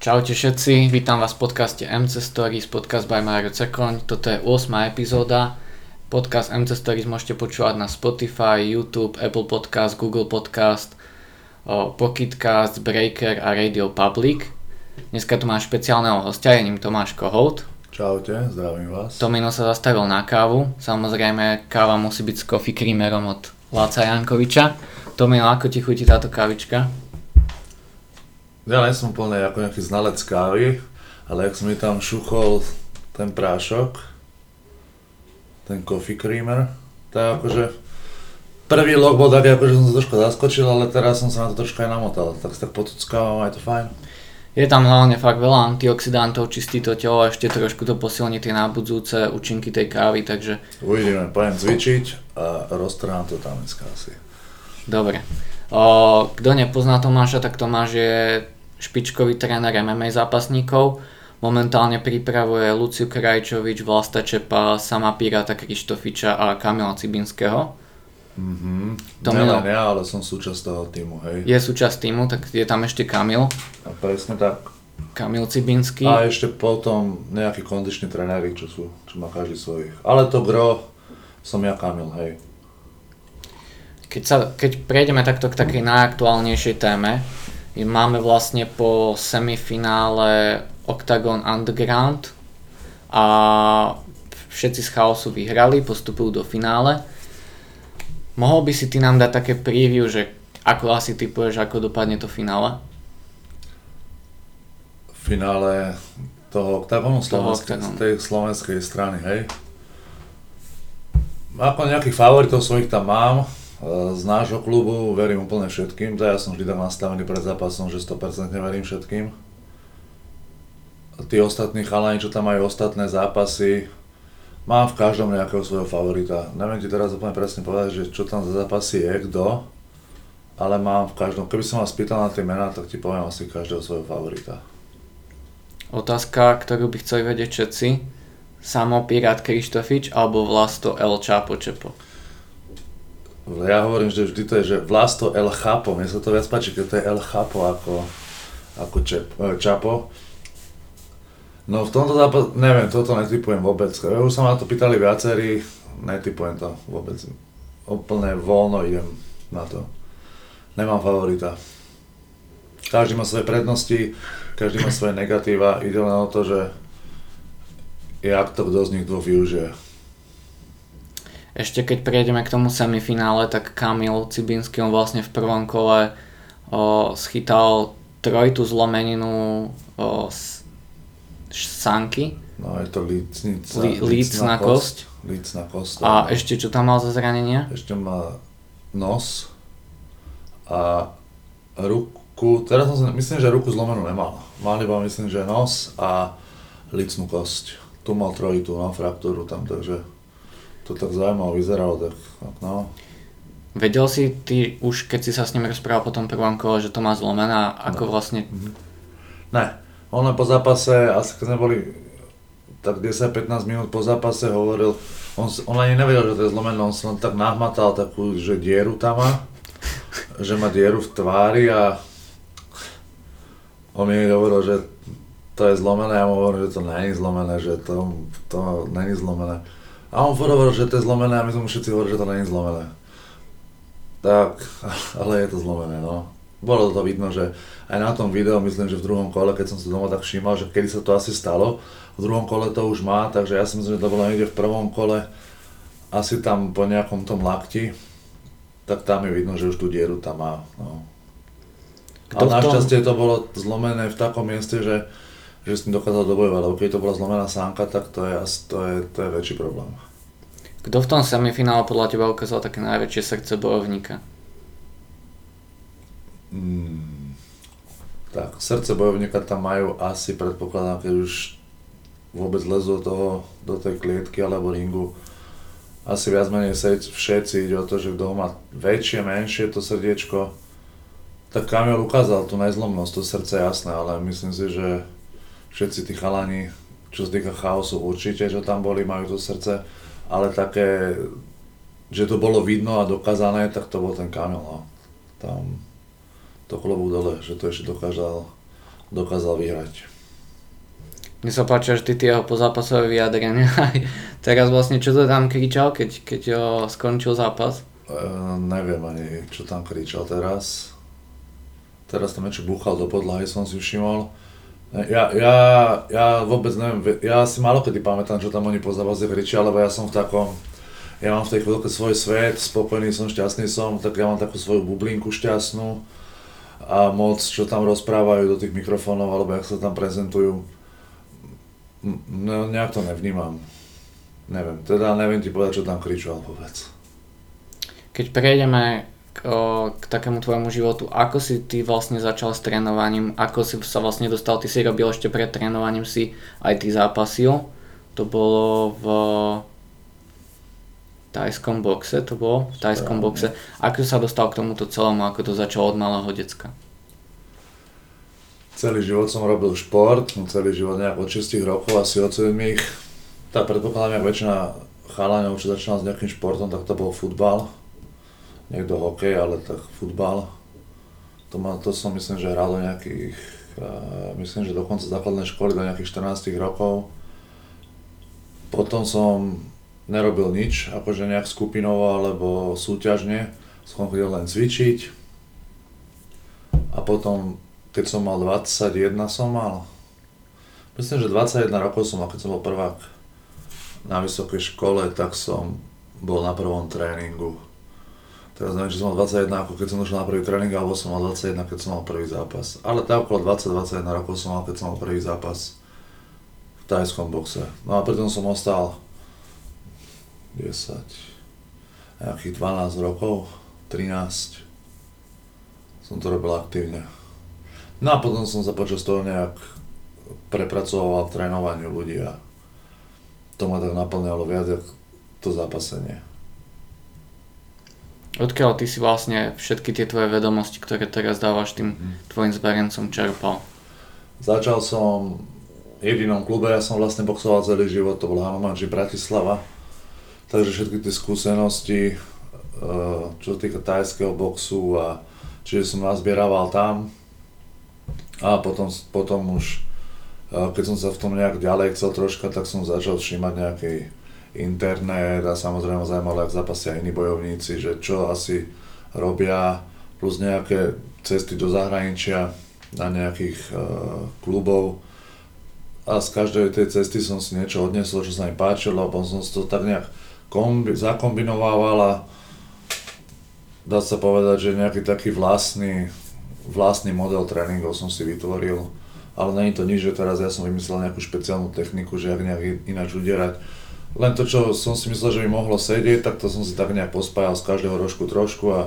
Čaute všetci, vítam vás v podcaste MC Stories, podcast by Mario Cekoň. Toto je 8. epizóda. Podcast MC Stories môžete počúvať na Spotify, YouTube, Apple Podcast, Google Podcast, Pocketcast, Breaker a Radio Public. Dneska tu mám špeciálneho hostia, je ním Tomáš Kohout. Čaute, zdravím vás. Tomino sa zastavil na kávu. Samozrejme, káva musí byť s coffee creamerom od Láca Jankoviča. Tomino, ako ti chutí táto kávička? Ja nie som úplne ako nejaký znalec kávy, ale ak som mi tam šuchol ten prášok, ten coffee creamer, tak akože prvý log bol taký, akože som sa trošku zaskočil, ale teraz som sa na to trošku aj namotal, tak sa tak potuckávam, aj to fajn. Je tam hlavne fakt veľa antioxidantov, čistí to telo a ešte trošku to posilní tie nábudzujúce účinky tej kávy, takže... Uvidíme, pojem cvičiť a roztrhám to tam dneska asi. Dobre. O, kto nepozná Tomáša, tak Tomáš je špičkový tréner MMA zápasníkov. Momentálne pripravuje Luciu Krajčovič, Vlasta Čepa, Sama Piráta Krištofiča a Kamila Cibinského. Mm-hmm. Tomino. Nelen ja, ale som súčasť toho týmu, hej. Je súčasť týmu, tak je tam ešte Kamil, A presne tak. Kamil Cibinský. A ešte potom nejakí kondiční tréneri, čo sú, čo má každý svojich. Ale to gro som ja Kamil, hej. Keď, sa, keď prejdeme takto k takej najaktuálnejšej téme, máme vlastne po semifinále Octagon Underground a všetci z chaosu vyhrali, postupujú do finále. Mohol by si ty nám dať také preview, že ako asi typuješ, ako dopadne to finále? Finále toho oktagonu slovenskej, z tej slovenskej strany, hej. Ako nejakých favoritov svojich tam mám, z nášho klubu verím úplne všetkým, to ja som vždy tak nastavený pred zápasom, že 100% verím všetkým. Tí ostatní chalani, čo tam majú ostatné zápasy, mám v každom nejakého svojho favorita. Neviem ti teraz úplne presne povedať, že čo tam za zápasy je, kto, ale mám v každom, keby som vás pýtal na tie mená, tak ti poviem asi každého svojho favorita. Otázka, ktorú by chceli vedieť všetci. Samo Pirát Krištofič alebo Vlasto El Čapo Čepo? Ja hovorím, že vždy to je, že Vlasto El Chapo, mne sa to viac páči, keď to je El Chapo ako, ako eh, Čapo. No v tomto zápase, neviem, toto netypujem vôbec. Už sa ma to pýtali viacerí, netypujem to vôbec. Úplne voľno idem na to. Nemám favorita. Každý má svoje prednosti, každý má svoje negatíva, ide len o to, že jak to kto z nich dvoch využije. Ešte keď prejdeme k tomu semifinále, tak Kamil Cibinský, on vlastne v prvom kole o, schytal trojitú zlomeninu o, s, sanky No je to lícnica, Lí- lícna kosť. Lícna kosť. a áno. ešte čo tam mal za zranenia? ešte má nos a ruku, teraz som myslím, že ruku zlomenú nemal. Mal iba myslím, že nos a lícnú kosť. Tu mal trojitú, no, fraktúru tam, takže to tak zaujímaво vyzeralo, tak no. Vedel si ty už, keď si sa s ním rozprával po tom prvom kole, že to má zlomené a ako No. vlastne... Ne, on len po zápase, asi keď sme boli tak 10-15 minút po zápase hovoril, on, on ani nevedel, že to je zlomené, on sa len tak nahmatal takú, že dieru tam má, že má dieru v tvári a on mi hovoril, že to je zlomené, ja mu hovorím, že to není zlomené, že to, to není zlomené. A on furt hovoril, že to je zlomené a my sme mu všetci hovorili, že to není zlomené. Tak, ale je to zlomené, no. Bolo to vidno, že aj na tom videu, myslím, že v druhom kole, keď som sa doma tak všímal, že kedy sa to asi stalo, v druhom kole to už má, takže ja si myslím, že to bolo niekde v prvom kole, asi tam po nejakom tom lakti, tak tam je vidno, že už tú dieru tam má. No. Kto Ale našťastie to bolo zlomené v takom mieste, že, že s tým dokázal dobojovať, lebo keď to bola zlomená sánka, tak to je, to je, to je väčší problém. Kto v tom semifinále podľa teba ukázal také najväčšie srdce bojovníka? Mm, tak, srdce bojovníka tam majú asi, predpokladám, keď už vôbec lezú toho, do tej klietky alebo ringu. Asi viac menej všetci ide o to, že kto má väčšie, menšie to srdiečko. Tak Kamil ukázal tú nezlomnosť, to srdce jasné, ale myslím si, že všetci tí chalani, čo sa týka chaosu, určite, že tam boli, majú to srdce, ale také, že to bolo vidno a dokázané, tak to bol ten Kamil, no. Tam, to klobúk dole, že to ešte dokázal dokázal vyhrať. Mne sa páči až ty tie jeho pozápasové vyjadrenia. Teraz vlastne čo to tam kričal, keď, keď ho skončil zápas? Uh, neviem ani, čo tam kričal teraz. Teraz tam niečo búchal do podlahy, som si všimol. Ja, ja, ja vôbec neviem, ja si malo kedy pamätám, čo tam oni po zápase kričia, lebo ja som v takom, ja mám v tej chvíľke svoj svet, spokojný som, šťastný som, tak ja mám takú svoju bublinku šťastnú a moc, čo tam rozprávajú do tých mikrofónov, alebo jak sa tam prezentujú, no, nejak to nevnímam. Neviem, teda neviem ti povedať, čo tam kričal vôbec. Keď prejdeme k, k takému tvojmu životu, ako si ty vlastne začal s trénovaním, ako si sa vlastne dostal, ty si robil ešte pred trénovaním si aj ty zápasil, to bolo v tajskom boxe, to bolo? V tajskom boxe. Ako sa dostal k tomuto celému, ako to začalo od malého decka? Celý život som robil šport, no celý život nejak od 6 rokov, asi od 7. Tak predpokladám, jak väčšina chalaňov, čo začínal s nejakým športom, tak to bol futbal niekto hokej, ale tak futbal. To, ma, to som myslím, že hral do nejakých, uh, myslím, že dokonca základnej školy do nejakých 14 rokov. Potom som nerobil nič, akože nejak skupinovo alebo súťažne, som chodil len cvičiť. A potom, keď som mal 21 som mal, myslím, že 21 rokov som mal, keď som bol prvák na vysokej škole, tak som bol na prvom tréningu Teraz neviem, či som mal 21, ako keď som došiel na prvý tréning, alebo som mal 21, keď som mal prvý zápas. Ale tak okolo 20-21 rokov som mal, keď som mal prvý zápas v tajskom boxe. No a preto som ostal 10, nejakých 12 rokov, 13. Som to robil aktívne. No a potom som sa počas toho nejak prepracoval v trénovaniu ľudí a to ma tak naplňalo viac, ako to zápasenie. Odkiaľ ty si vlastne všetky tie tvoje vedomosti, ktoré teraz dávaš tým mhm. tvojim zberencom čerpal? Začal som v jedinom klube, ja som vlastne boxoval celý život, to bol Hanomanži Bratislava. Takže všetky tie skúsenosti, eh, čo týka tajského boxu a čiže som nazbierával tam. A potom, potom už, eh, keď som sa v tom nejak ďalej chcel troška, tak som začal všímať nejaký internet a samozrejme zaujímalo, ak zapasia iní bojovníci, že čo asi robia, plus nejaké cesty do zahraničia na nejakých uh, klubov. A z každej tej cesty som si niečo odnesol, čo sa mi páčilo, potom som si to tak nejak kombi- zakombinovával a dá sa povedať, že nejaký taký vlastný, vlastný model tréningov som si vytvoril. Ale není to nič, že teraz ja som vymyslel nejakú špeciálnu techniku, že ak nejak ináč udierať len to, čo som si myslel, že by mohlo sedieť, tak to som si tak nejak pospájal z každého rožku trošku a,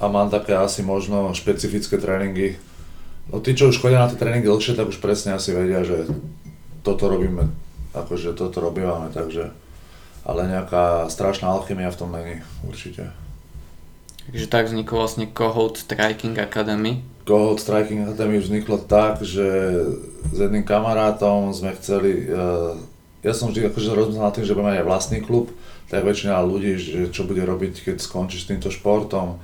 a mám také asi možno špecifické tréningy. No tí, čo už chodia na tie tréningy dlhšie, tak už presne asi vedia, že toto robíme, akože toto robívame, takže ale nejaká strašná alchymia v tom není, určite. Takže tak vzniklo vlastne Cohout Striking Academy. Cohout Striking Academy vzniklo tak, že s jedným kamarátom sme chceli uh, ja som vždy akože rozmýšľal nad tým, že budeme aj vlastný klub, tak väčšina ľudí, že čo bude robiť, keď skončí s týmto športom.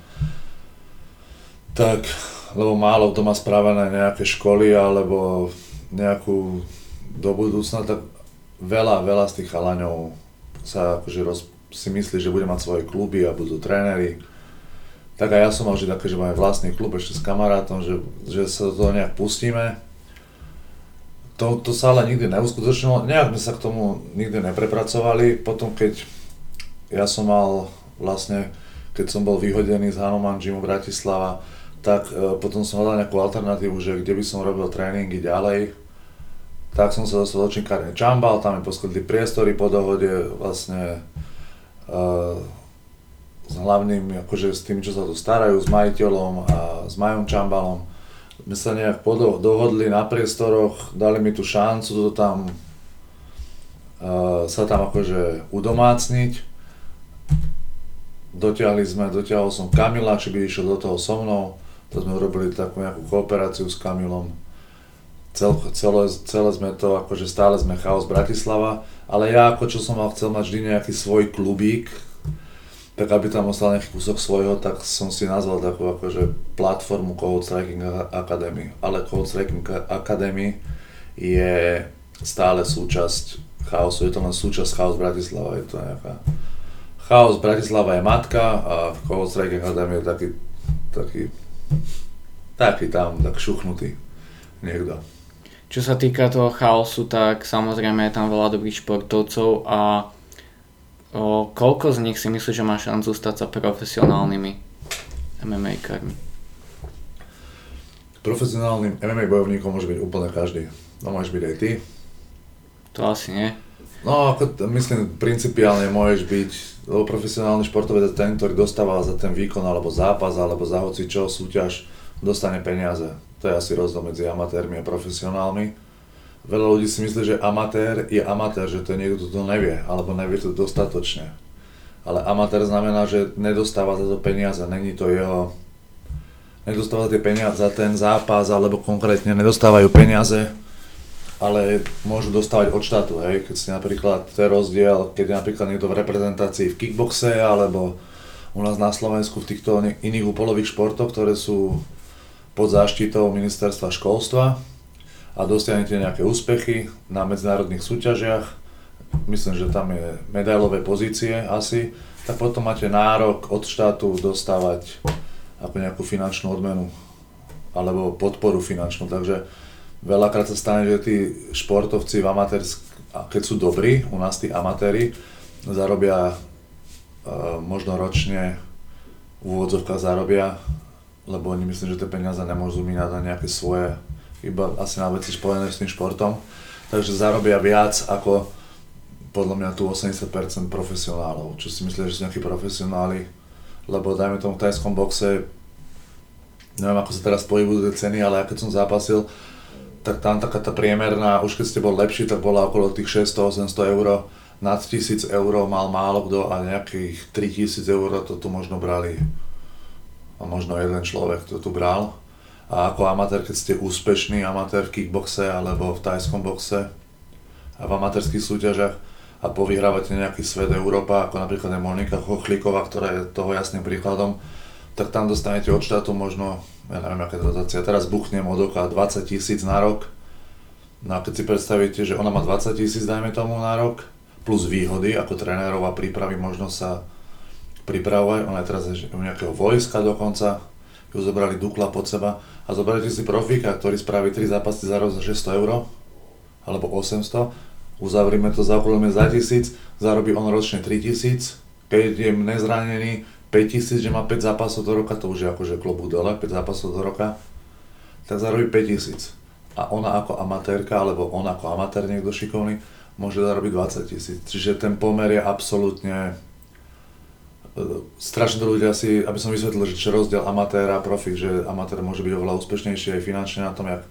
Tak, lebo málo kto má správané nejaké školy alebo nejakú do budúcna, tak veľa, veľa z tých chalaňov sa akože roz, si myslí, že bude mať svoje kluby a budú tréneri. Tak aj ja som mal vždy také, že máme vlastný klub ešte s kamarátom, že, že sa do toho nejak pustíme to, to sa ale nikdy neuskutočnilo, nejak sme sa k tomu nikdy neprepracovali. Potom keď ja som mal vlastne, keď som bol vyhodený z Hanuman Gymu Bratislava, tak e, potom som hľadal nejakú alternatívu, že kde by som robil tréningy ďalej. Tak som sa dostal do činkárne Čambal, tam mi poskytli priestory po dohode vlastne e, s hlavným, akože s tým, čo sa tu starajú, s majiteľom a s Majom Čambalom sme sa nejak podo- dohodli na priestoroch, dali mi tú šancu to tam uh, sa tam akože udomácniť. Dotiahli sme, dotiahol som Kamila, či by išiel do toho so mnou, to sme urobili takú nejakú kooperáciu s Kamilom. Cel, celé, celé sme to, akože stále sme chaos Bratislava, ale ja ako čo som mal chcel mať vždy nejaký svoj klubík, tak aby tam ostal nejaký kúsok svojho, tak som si nazval takú akože platformu Code Striking Academy. Ale Code Striking Academy je stále súčasť chaosu, je to len súčasť chaos Bratislava, je to nejaká... Chaos Bratislava je matka a Code Striking Academy je taký, taký, taký tam, tak šuchnutý niekto. Čo sa týka toho chaosu, tak samozrejme je tam veľa dobrých športovcov a O, koľko z nich si myslíš, že má šancu stať sa profesionálnymi MMA-kármi? Profesionálnym MMA bojovníkom môže byť úplne každý. No môžeš byť aj ty. To asi nie. No, ako, myslím, principiálne môžeš byť, lebo profesionálny športovec je ten, ktorý dostáva za ten výkon, alebo zápas, alebo za hoci čo, súťaž, dostane peniaze. To je asi rozdiel medzi amatérmi a profesionálmi veľa ľudí si myslí, že amatér je amatér, že to niekto, kto to nevie, alebo nevie to dostatočne. Ale amatér znamená, že nedostáva za to peniaze, není to jeho... Nedostáva tie peniaze za ten zápas, alebo konkrétne nedostávajú peniaze, ale môžu dostávať od štátu, hej, keď si napríklad, to je rozdiel, keď je napríklad niekto v reprezentácii v kickboxe, alebo u nás na Slovensku v týchto iných úpolových športoch, ktoré sú pod záštitou ministerstva školstva, a dosiahnete nejaké úspechy na medzinárodných súťažiach, myslím, že tam je medailové pozície asi, tak potom máte nárok od štátu dostávať ako nejakú finančnú odmenu alebo podporu finančnú. Takže veľakrát sa stane, že tí športovci v amatérsk, keď sú dobrí, u nás tí amatéri, zarobia uh, možno ročne v úvodzovkách zarobia, lebo oni myslím, že tie peniaze nemôžu minať na nejaké svoje iba asi na veci spojené s tým športom. Takže zarobia viac ako podľa mňa tu 80% profesionálov, čo si myslím, že sú nejakí profesionáli, lebo dajme tomu v tajskom boxe, neviem ako sa teraz pohybujú tie ceny, ale keď som zápasil, tak tam taká tá priemerná, už keď ste bol lepší, tak bola okolo tých 600-800 eur, nad 1000 eur mal málo kto a nejakých 3000 eur to tu možno brali. A možno jeden človek to tu bral a ako amatér, keď ste úspešný amatér v kickboxe alebo v tajskom boxe a v amatérských súťažiach a povyhrávate nejaký svet Európa, ako napríklad je Monika Chochlíková, ktorá je toho jasným príkladom, tak tam dostanete od štátu možno, ja neviem, aká dotácia, teraz buchnem od oka 20 tisíc na rok. No a keď si predstavíte, že ona má 20 tisíc, dajme tomu na rok, plus výhody ako trénerová prípravy, možno sa pripravovať, ona je teraz u nejakého vojska dokonca, ju zobrali Dukla pod seba a zoberte si profíka, ktorý spraví 3 zápasy za rok za 600 eur, alebo 800, uzavrime to za okolo za 1000, zarobí on ročne 3000, keď je nezranený 5000, že má 5 zápasov do roka, to už je akože klobu dole, 5 zápasov do roka, tak zarobí 5000. A ona ako amatérka, alebo on ako amatér niekto šikovný, môže zarobiť 20 tisíc. Čiže ten pomer je absolútne strašne to ľudia si, aby som vysvetlil, že čo rozdiel amatéra a profík, že amatér môže byť oveľa úspešnejší aj finančne na tom, jak,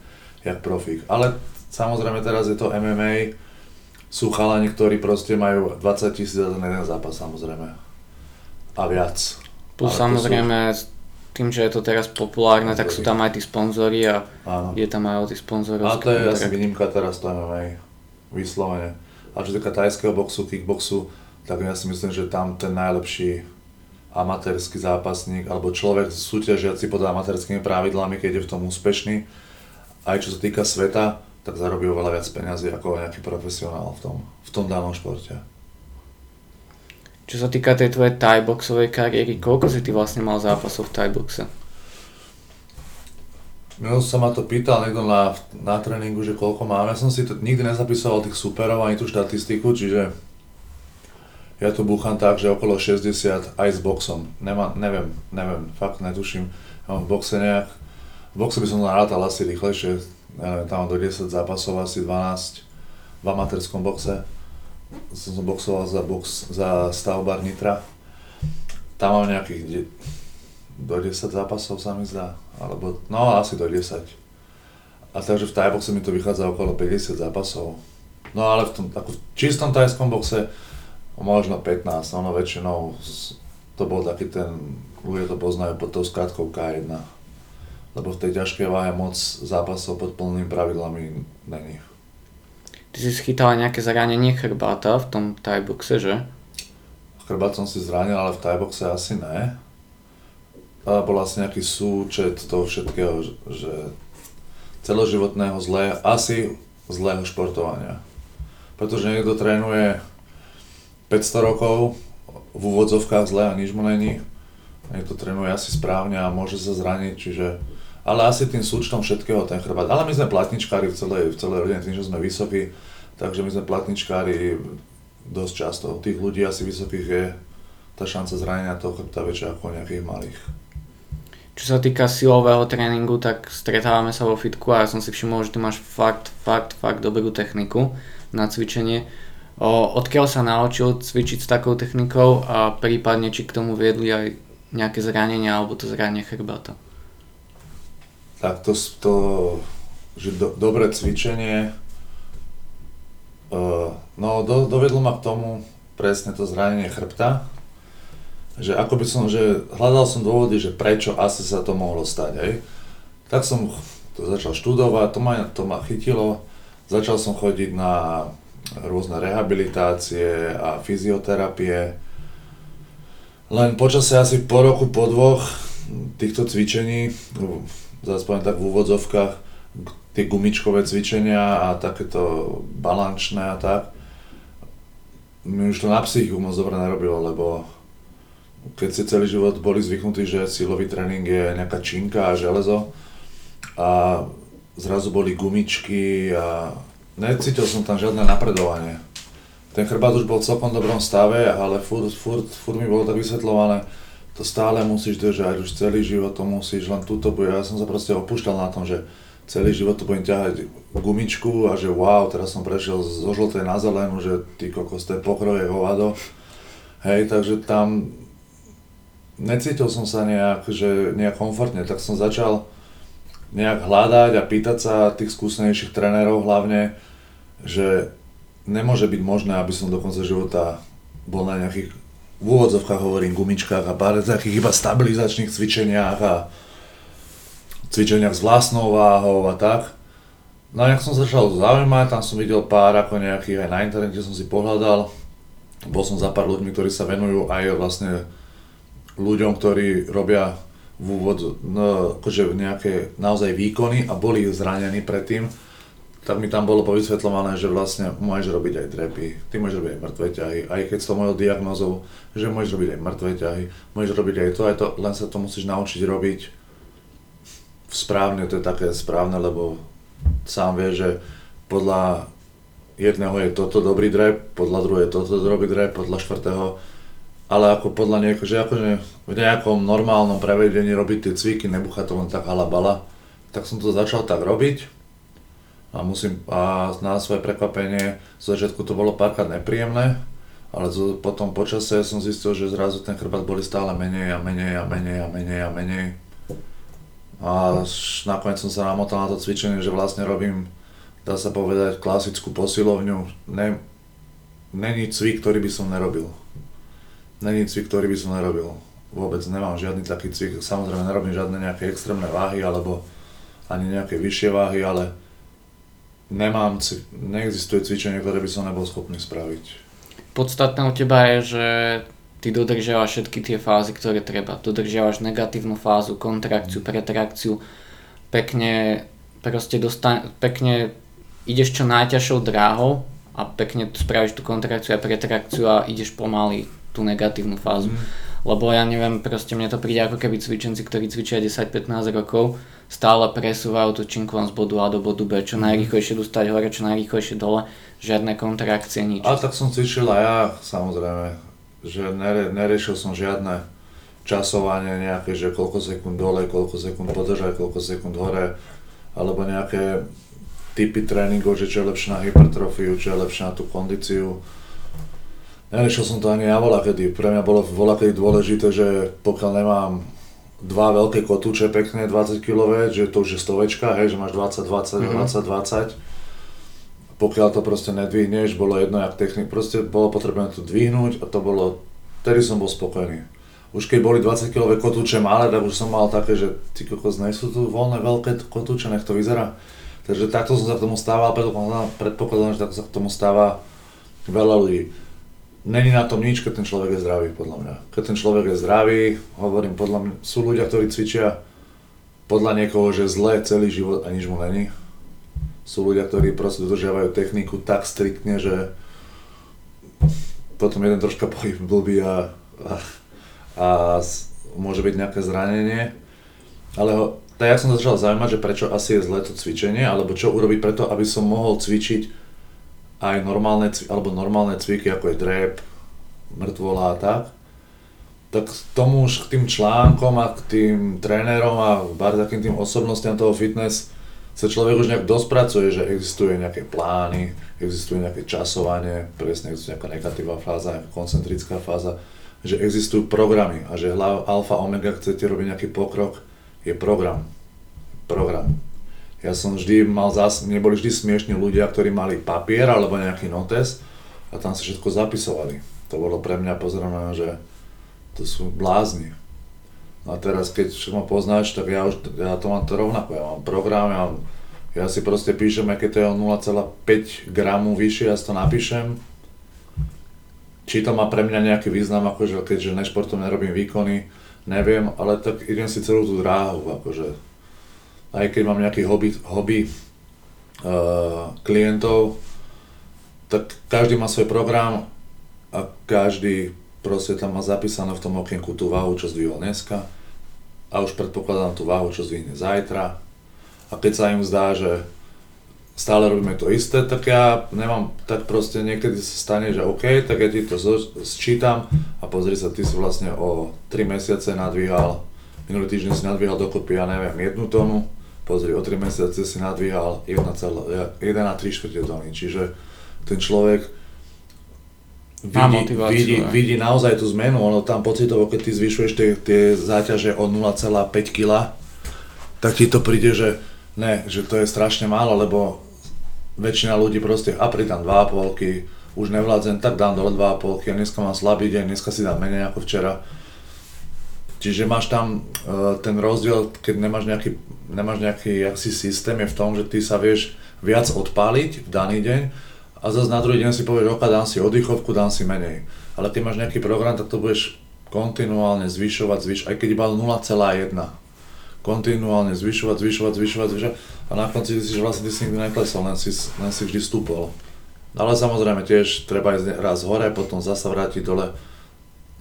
jak profík. Ale samozrejme teraz je to MMA, sú chalani, ktorí proste majú 20 tisíc za ten jeden zápas samozrejme. A viac. Plus Ale samozrejme, sú... tým, že je to teraz populárne, tak sú tam aj tí sponzory a Áno. je tam aj o tí sponzorov. A to je asi výnimka teraz to MMA, vyslovene. A čo týka tajského boxu, kickboxu, tak ja si myslím, že tam ten najlepší amatérsky zápasník alebo človek súťažiaci pod amatérskými pravidlami, keď je v tom úspešný, aj čo sa týka sveta, tak zarobí oveľa viac peniazy ako nejaký profesionál v tom, v tom danom športe. Čo sa týka tej tvojej thai-boxovej kariéry, koľko si ty vlastne mal zápasov v thai-boxe? No sa ma to pýtal niekto na, na tréningu, že koľko mám. Ja som si to nikdy nezapisoval tých superov ani tú štatistiku, čiže ja tu búcham tak, že okolo 60 aj s boxom. Nemá, neviem, neviem, fakt netuším. Ja mám v boxe nejak, v boxe by som narátal asi rýchlejšie, neviem, tam do 10 zápasov, asi 12 v amatérskom boxe. Som, boxoval za, box, za stavbar Nitra. Tam mám nejakých do 10 zápasov sa mi zdá, alebo no asi do 10. A takže v tajboxe mi to vychádza okolo 50 zápasov. No ale v tom, ako v čistom tajskom boxe možno 15, ono väčšinou to bol taký ten, ľudia to poznajú pod tou skratkou K1. Lebo v tej ťažkej váhe moc zápasov pod plnými pravidlami není. Ty si schytal nejaké zranenie chrbáta v tom boxe, že? chrbát som si zranil, ale v tajboxe asi ne. A bol asi nejaký súčet toho všetkého, že celoživotného zlé, asi zlého športovania. Pretože niekto trénuje 500 rokov, v úvodzovkách zle a nič mu není. Niekto trénuje asi správne a môže sa zraniť, čiže ale asi tým súčtom všetkého ten chrbát. Ale my sme platničkári v celej, v celej rodine, tým, že sme vysokí, takže my sme platničkári dosť často. Tých ľudí asi vysokých je tá šanca zranenia toho chrbta väčšia ako nejakých malých. Čo sa týka silového tréningu, tak stretávame sa vo fitku a ja som si všimol, že ty máš fakt, fakt, fakt dobrú techniku na cvičenie. Odkiaľ sa naučil cvičiť s takou technikou a prípadne či k tomu viedli aj nejaké zranenia alebo to zranenie chrbata? tak to, to že do, dobré cvičenie, uh, no do, dovedlo ma k tomu presne to zranenie chrbta, že ako by som, že hľadal som dôvody, že prečo asi sa to mohlo stať, hej. Tak som to začal študovať, to ma, to ma chytilo, začal som chodiť na rôzne rehabilitácie a fyzioterapie. Len počasie asi po roku, po dvoch týchto cvičení, zase poviem tak v úvodzovkách, tie gumičkové cvičenia a takéto balančné a tak, mi už to na psychiku moc dobre nerobilo, lebo keď si celý život boli zvyknutí, že silový tréning je nejaká činka a železo a zrazu boli gumičky a necítil som tam žiadne napredovanie. Ten chrbát už bol v celkom dobrom stave, ale furt, furt, furt mi bolo tak vysvetľované, to stále musíš držať, už celý život to musíš, len túto bude. Ja som sa proste opúšťal na tom, že celý život to budem ťahať gumičku a že wow, teraz som prešiel zo žltej na zelenú, že ty kokos, ten pokroj je hovado. Hej, takže tam necítil som sa nejak, že nejak komfortne, tak som začal nejak hľadať a pýtať sa tých skúsenejších trénerov hlavne, že nemôže byť možné, aby som do konca života bol na nejakých v úvodzovkách hovorím gumičkách a pár takých iba stabilizačných cvičeniach a cvičeniach s vlastnou váhou a tak. No a jak som začal zaujímať, tam som videl pár ako nejakých, aj na internete som si pohľadal. Bol som za pár ľuďmi, ktorí sa venujú aj vlastne ľuďom, ktorí robia v úvod, no, akože nejaké naozaj výkony a boli zranení predtým tak mi tam bolo povysvetľované, že vlastne môžeš robiť aj drepy, ty môžeš robiť aj mŕtve ťahy, aj keď s tou mojou diagnózou, že môžeš robiť aj mŕtve ťahy, môžeš robiť aj to, aj to, len sa to musíš naučiť robiť správne, to je také správne, lebo sám vie, že podľa jedného je toto dobrý drep, podľa druhého je toto dobrý drep, podľa štvrtého, ale ako podľa niekoho, že akože v nejakom normálnom prevedení robiť tie cviky, nebucha to len tak halabala, tak som to začal tak robiť a musím, a na svoje prekvapenie, z začiatku to bolo párkrát nepríjemné, ale to, potom počasie som zistil, že zrazu ten chrbát boli stále menej a menej a menej a menej a menej. A nakoniec som sa namotal na to cvičenie, že vlastne robím, dá sa povedať, klasickú posilovňu. Ne, není cvik, ktorý by som nerobil. Není cvik, ktorý by som nerobil. Vôbec nemám žiadny taký cvik. Samozrejme nerobím žiadne nejaké extrémne váhy alebo ani nejaké vyššie váhy, ale nemám, neexistuje cvičenie, ktoré by som nebol schopný spraviť. Podstatné u teba je, že ty dodržiavaš všetky tie fázy, ktoré treba. Dodržiavaš negatívnu fázu, kontrakciu, pretrakciu, pekne proste dostane, pekne ideš čo najťažšou dráhou a pekne spravíš tú kontrakciu a pretrakciu a ideš pomaly tú negatívnu fázu. Mm. Lebo ja neviem, proste mne to príde ako keby cvičenci, ktorí cvičia 10-15 rokov, stále presúvajú tú činku z bodu A do bodu B, čo mhm. najrýchlejšie dostať hore, čo najrýchlejšie dole, žiadne kontrakcie, nič. A tak som cvičil aj ja, samozrejme, že nere, neriešil som žiadne časovanie nejaké, že koľko sekúnd dole, koľko sekúnd podržať, koľko sekúnd hore, alebo nejaké typy tréningov, že čo je lepšie na hypertrofiu, čo je lepšie na tú kondíciu. Neriešil som to ani ja volá kedy. Pre mňa bolo volá kedy dôležité, že pokiaľ nemám dva veľké kotúče pekné, 20 kg, že to už je stovečka, hej, že máš 20, 20, mm-hmm. 20, 20. Pokiaľ to proste nedvihneš, bolo jedno jak technik, proste bolo potrebné to dvihnúť a to bolo, vtedy som bol spokojný. Už keď boli 20 kg kotúče malé, tak už som mal také, že ty kokos, nie sú tu voľné veľké kotúče, nech to vyzerá. Takže takto som sa k tomu stával, predpokladám, že takto sa k tomu stáva veľa ľudí. Není na tom nič, keď ten človek je zdravý, podľa mňa. Keď ten človek je zdravý, hovorím, podľa mňa, sú ľudia, ktorí cvičia podľa niekoho, že zle celý život a nič mu není. Sú ľudia, ktorí proste dodržiavajú techniku tak striktne, že potom jeden troška pohyb blbý a, a, a môže byť nejaké zranenie. Ale ho, tak ja som začal zaujímať, že prečo asi je zlé to cvičenie, alebo čo urobiť preto, aby som mohol cvičiť aj normálne, alebo normálne cviky, ako je drep, mŕtvola a tak, tak tomu už k tým článkom a k tým trénerom a bar takým tým osobnostiam toho fitness sa človek už nejak dospracuje, že existuje nejaké plány, existuje nejaké časovanie, presne existuje nejaká negatívna fáza, nejaká koncentrická fáza, že existujú programy a že alfa, omega, chcete robiť nejaký pokrok, je program. Program. Ja som vždy mal zás, mne boli vždy smiešní ľudia, ktorí mali papier alebo nejaký notes a tam sa všetko zapisovali. To bolo pre mňa pozerané, že to sú blázni. No a teraz, keď ma poznáš, tak ja, už, ja to mám to rovnako. Ja mám program, ja, ja si proste píšem, aké to je o 0,5 gramu vyššie, ja si to napíšem. Či to má pre mňa nejaký význam, akože keďže nešportom nerobím výkony, neviem, ale tak idem si celú tú dráhu, akože aj keď mám nejaký hobby, hobby uh, klientov, tak každý má svoj program a každý proste tam má zapísané v tom okienku tú váhu, čo zdvihol dneska a už predpokladám tú váhu, čo zdvihne zajtra. A keď sa im zdá, že stále robíme to isté, tak ja nemám, tak proste niekedy sa stane, že OK, tak ja ti to sčítam a pozri sa, ty si vlastne o 3 mesiace nadvíhal, minulý týždeň si nadvíhal dokopy, ja neviem, jednu tónu, pozri, o 3 mesiace si nadvíhal 1,3 tony, čiže ten človek vidí, vidí, vidí naozaj tú zmenu, ono tam pocitovo, keď ty zvyšuješ tie, tie záťaže o 0,5 kg, tak ti to príde, že ne, že to je strašne málo, lebo väčšina ľudí proste, a pridám 2,5 už nevládzem, tak dám dole 2,5 a dneska mám slabý deň, dneska si dám menej ako včera Čiže máš tam uh, ten rozdiel, keď nemáš nejaký, nemáš nejaký asi systém, je v tom, že ty sa vieš viac odpáliť v daný deň a zase na druhý deň si povieš, oka, dám si oddychovku, dám si menej. Ale keď máš nejaký program, tak to budeš kontinuálne zvyšovať, zvyšovať, aj keď iba 0,1. Kontinuálne zvyšovať, zvyšovať, zvyšovať, zvyšovať a na konci si vlastne ty si nikdy neklesol, len si, len si vždy stúpol. Ale samozrejme tiež treba ísť raz hore, potom zasa vrátiť dole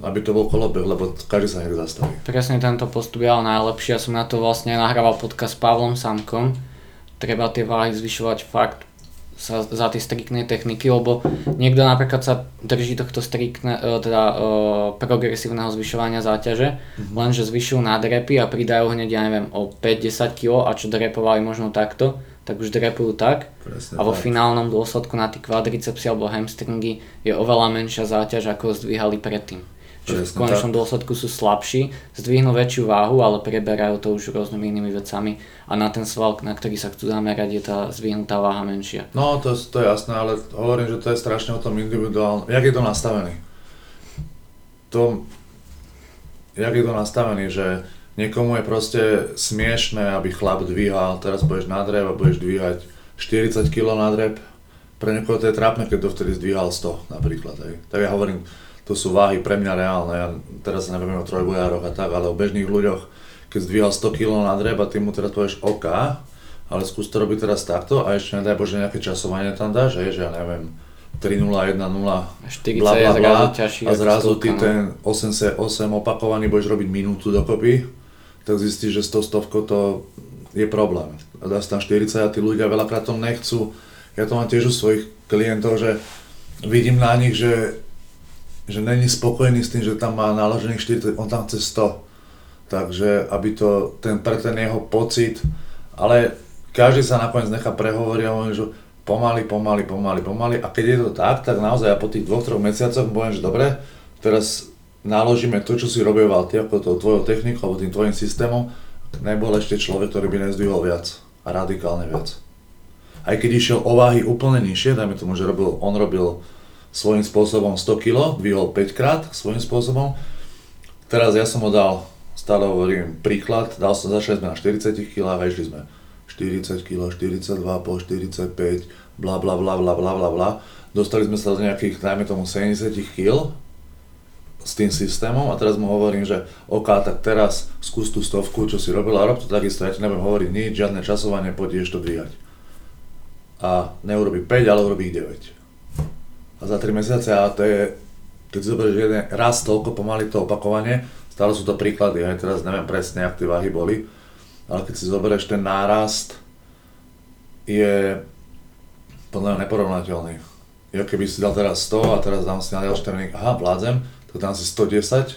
aby to bol kolobeh, lebo každý sa niekde zastaví. Presne tento postup je ale najlepší. Ja som na to vlastne nahrával podcast s Pavlom Samkom. Treba tie váhy zvyšovať fakt sa, za tie striktné techniky, lebo niekto napríklad sa drží tohto striktné, e, teda uh, progresívneho zvyšovania záťaže, mm-hmm. lenže zvyšujú nadrepy a pridajú hneď, ja neviem, o 5-10 kg a čo drepovali možno takto, tak už drepujú tak Presne a vo tak. finálnom dôsledku na tie kvadricepsy alebo hamstringy je oveľa menšia záťaž, ako zdvíhali predtým že v konečnom dôsledku sú slabší, zdvihnú väčšiu váhu, ale preberajú to už rôznymi inými vecami a na ten sval, na ktorý sa chcú zamerať, je tá zdvihnutá váha menšia. No to, to je jasné, ale hovorím, že to je strašne o tom individuálne. Jak je to nastavený? To, jak je to nastavený, že niekomu je proste smiešné, aby chlap dvíhal, teraz budeš na drev a budeš dvíhať 40 kg na drep, pre niekoho to je trápne, keď to vtedy zdvíhal 100 napríklad. Hej. Tak ja hovorím, to sú váhy pre mňa reálne. Ja teraz neviem o trojbojároch a tak, ale o bežných ľuďoch, keď zdvíhal 100 kg na dreb a ty mu teraz povieš OK, ale skús to robiť teraz takto a ešte nedaj Bože nejaké časovanie tam dáš, hej, že ja neviem, 3 0 1 0 bla bla bla a zrazu ty no. ten 8, 8 opakovaný budeš robiť minútu dokopy, tak zistíš, že s tou stovkou to je problém. A dá tam 40 a tí ľudia veľakrát to nechcú. Ja to mám tiež u svojich klientov, že vidím na nich, že že není spokojný s tým, že tam má naložených 4, on tam chce 100. Takže aby to, ten, pre ten jeho pocit, ale každý sa nakoniec nechá prehovoriť a hovorí, že pomaly, pomaly, pomaly, pomaly a keď je to tak, tak naozaj ja po tých dvoch, troch mesiacoch poviem, že dobre, teraz naložíme to, čo si roboval ty ako to tvojou technikou alebo tým tvojim systémom, nebol ešte človek, ktorý by nezdvihol viac a radikálne viac. Aj keď išiel o váhy úplne nižšie, dajme tomu, že robil, on robil svojím spôsobom 100 kg, dvihol 5 krát svojím spôsobom. Teraz ja som ho dal, stále hovorím príklad, dal som, začali sme na 40 kg a išli sme 40 kg, 42, po 45, bla bla bla bla bla bla bla. Dostali sme sa do nejakých, dajme tomu 70 kg s tým systémom a teraz mu hovorím, že OK, tak teraz skús tú stovku, čo si robil a rob to takisto, ja ti nebudem hovoriť nič, žiadne časovanie, poď to dvíhať. A neurobi 5, ale urobí 9. Za 3 mesiace, a to je, keď si zoberieš jeden raz toľko pomaly to opakovanie, stále sú to príklady, aj teraz neviem presne, ak tie váhy boli, ale keď si zoberieš ten nárast, je podľa mňa neporovnateľný. Ja keby si dal teraz 100 a teraz dám si na ďalší tréning, aha, vládzem, to tam si 110,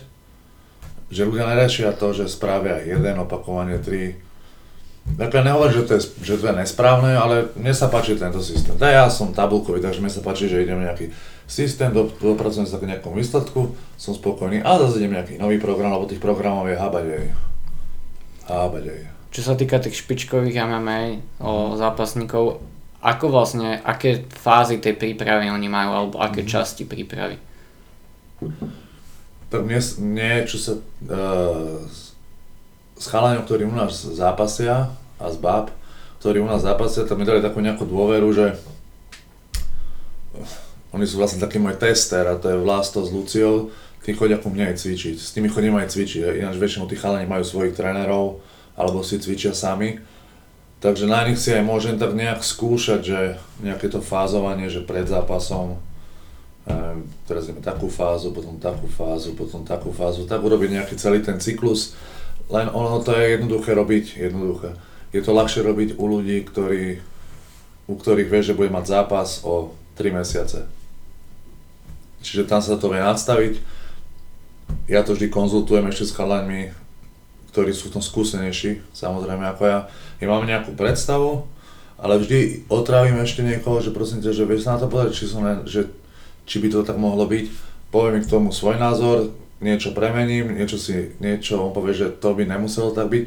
že ľudia nerešia to, že spravia jeden, opakovanie 3. Ja nehovorím, že to, je, že to je nesprávne, ale mne sa páči tento systém. Da, ja som tabulkový, takže mne sa páči, že idem nejaký systém, do, dopracujem sa k nejakom výsledku, som spokojný a zase idem nejaký nový program, lebo tých programov je habadej. Habadej. Čo sa týka tých špičkových MMA o zápasníkov, ako vlastne, aké fázy tej prípravy oni majú, alebo aké mm. časti prípravy? tak mne, mne čo sa uh, s chalaňom, ktorí u nás zápasia a z bab, ktorí u nás zápasia, tak mi dali takú nejakú dôveru, že oni sú vlastne taký môj tester a to je Vlasto s Luciou, tí chodia ku mne aj cvičiť, s tými chodím aj cvičiť, ináč väčšinou tí chalani majú svojich trénerov alebo si cvičia sami. Takže na nich si aj môžem tak nejak skúšať, že nejaké to fázovanie, že pred zápasom teraz takú fázu, potom takú fázu, potom takú fázu, tak urobiť nejaký celý ten cyklus. Len ono to je jednoduché robiť, jednoduché. Je to ľahšie robiť u ľudí, ktorí, u ktorých vieš, že bude mať zápas o 3 mesiace. Čiže tam sa to vie nadstaviť. Ja to vždy konzultujem ešte s chalaňmi, ktorí sú v tom skúsenejší, samozrejme ako ja. Ja mám nejakú predstavu, ale vždy otravím ešte niekoho, že prosím ťa, že vieš sa na to povedať, či som ne, že či by to tak mohlo byť. Poviem k tomu svoj názor, niečo premením, niečo si, niečo on povie, že to by nemuselo tak byť,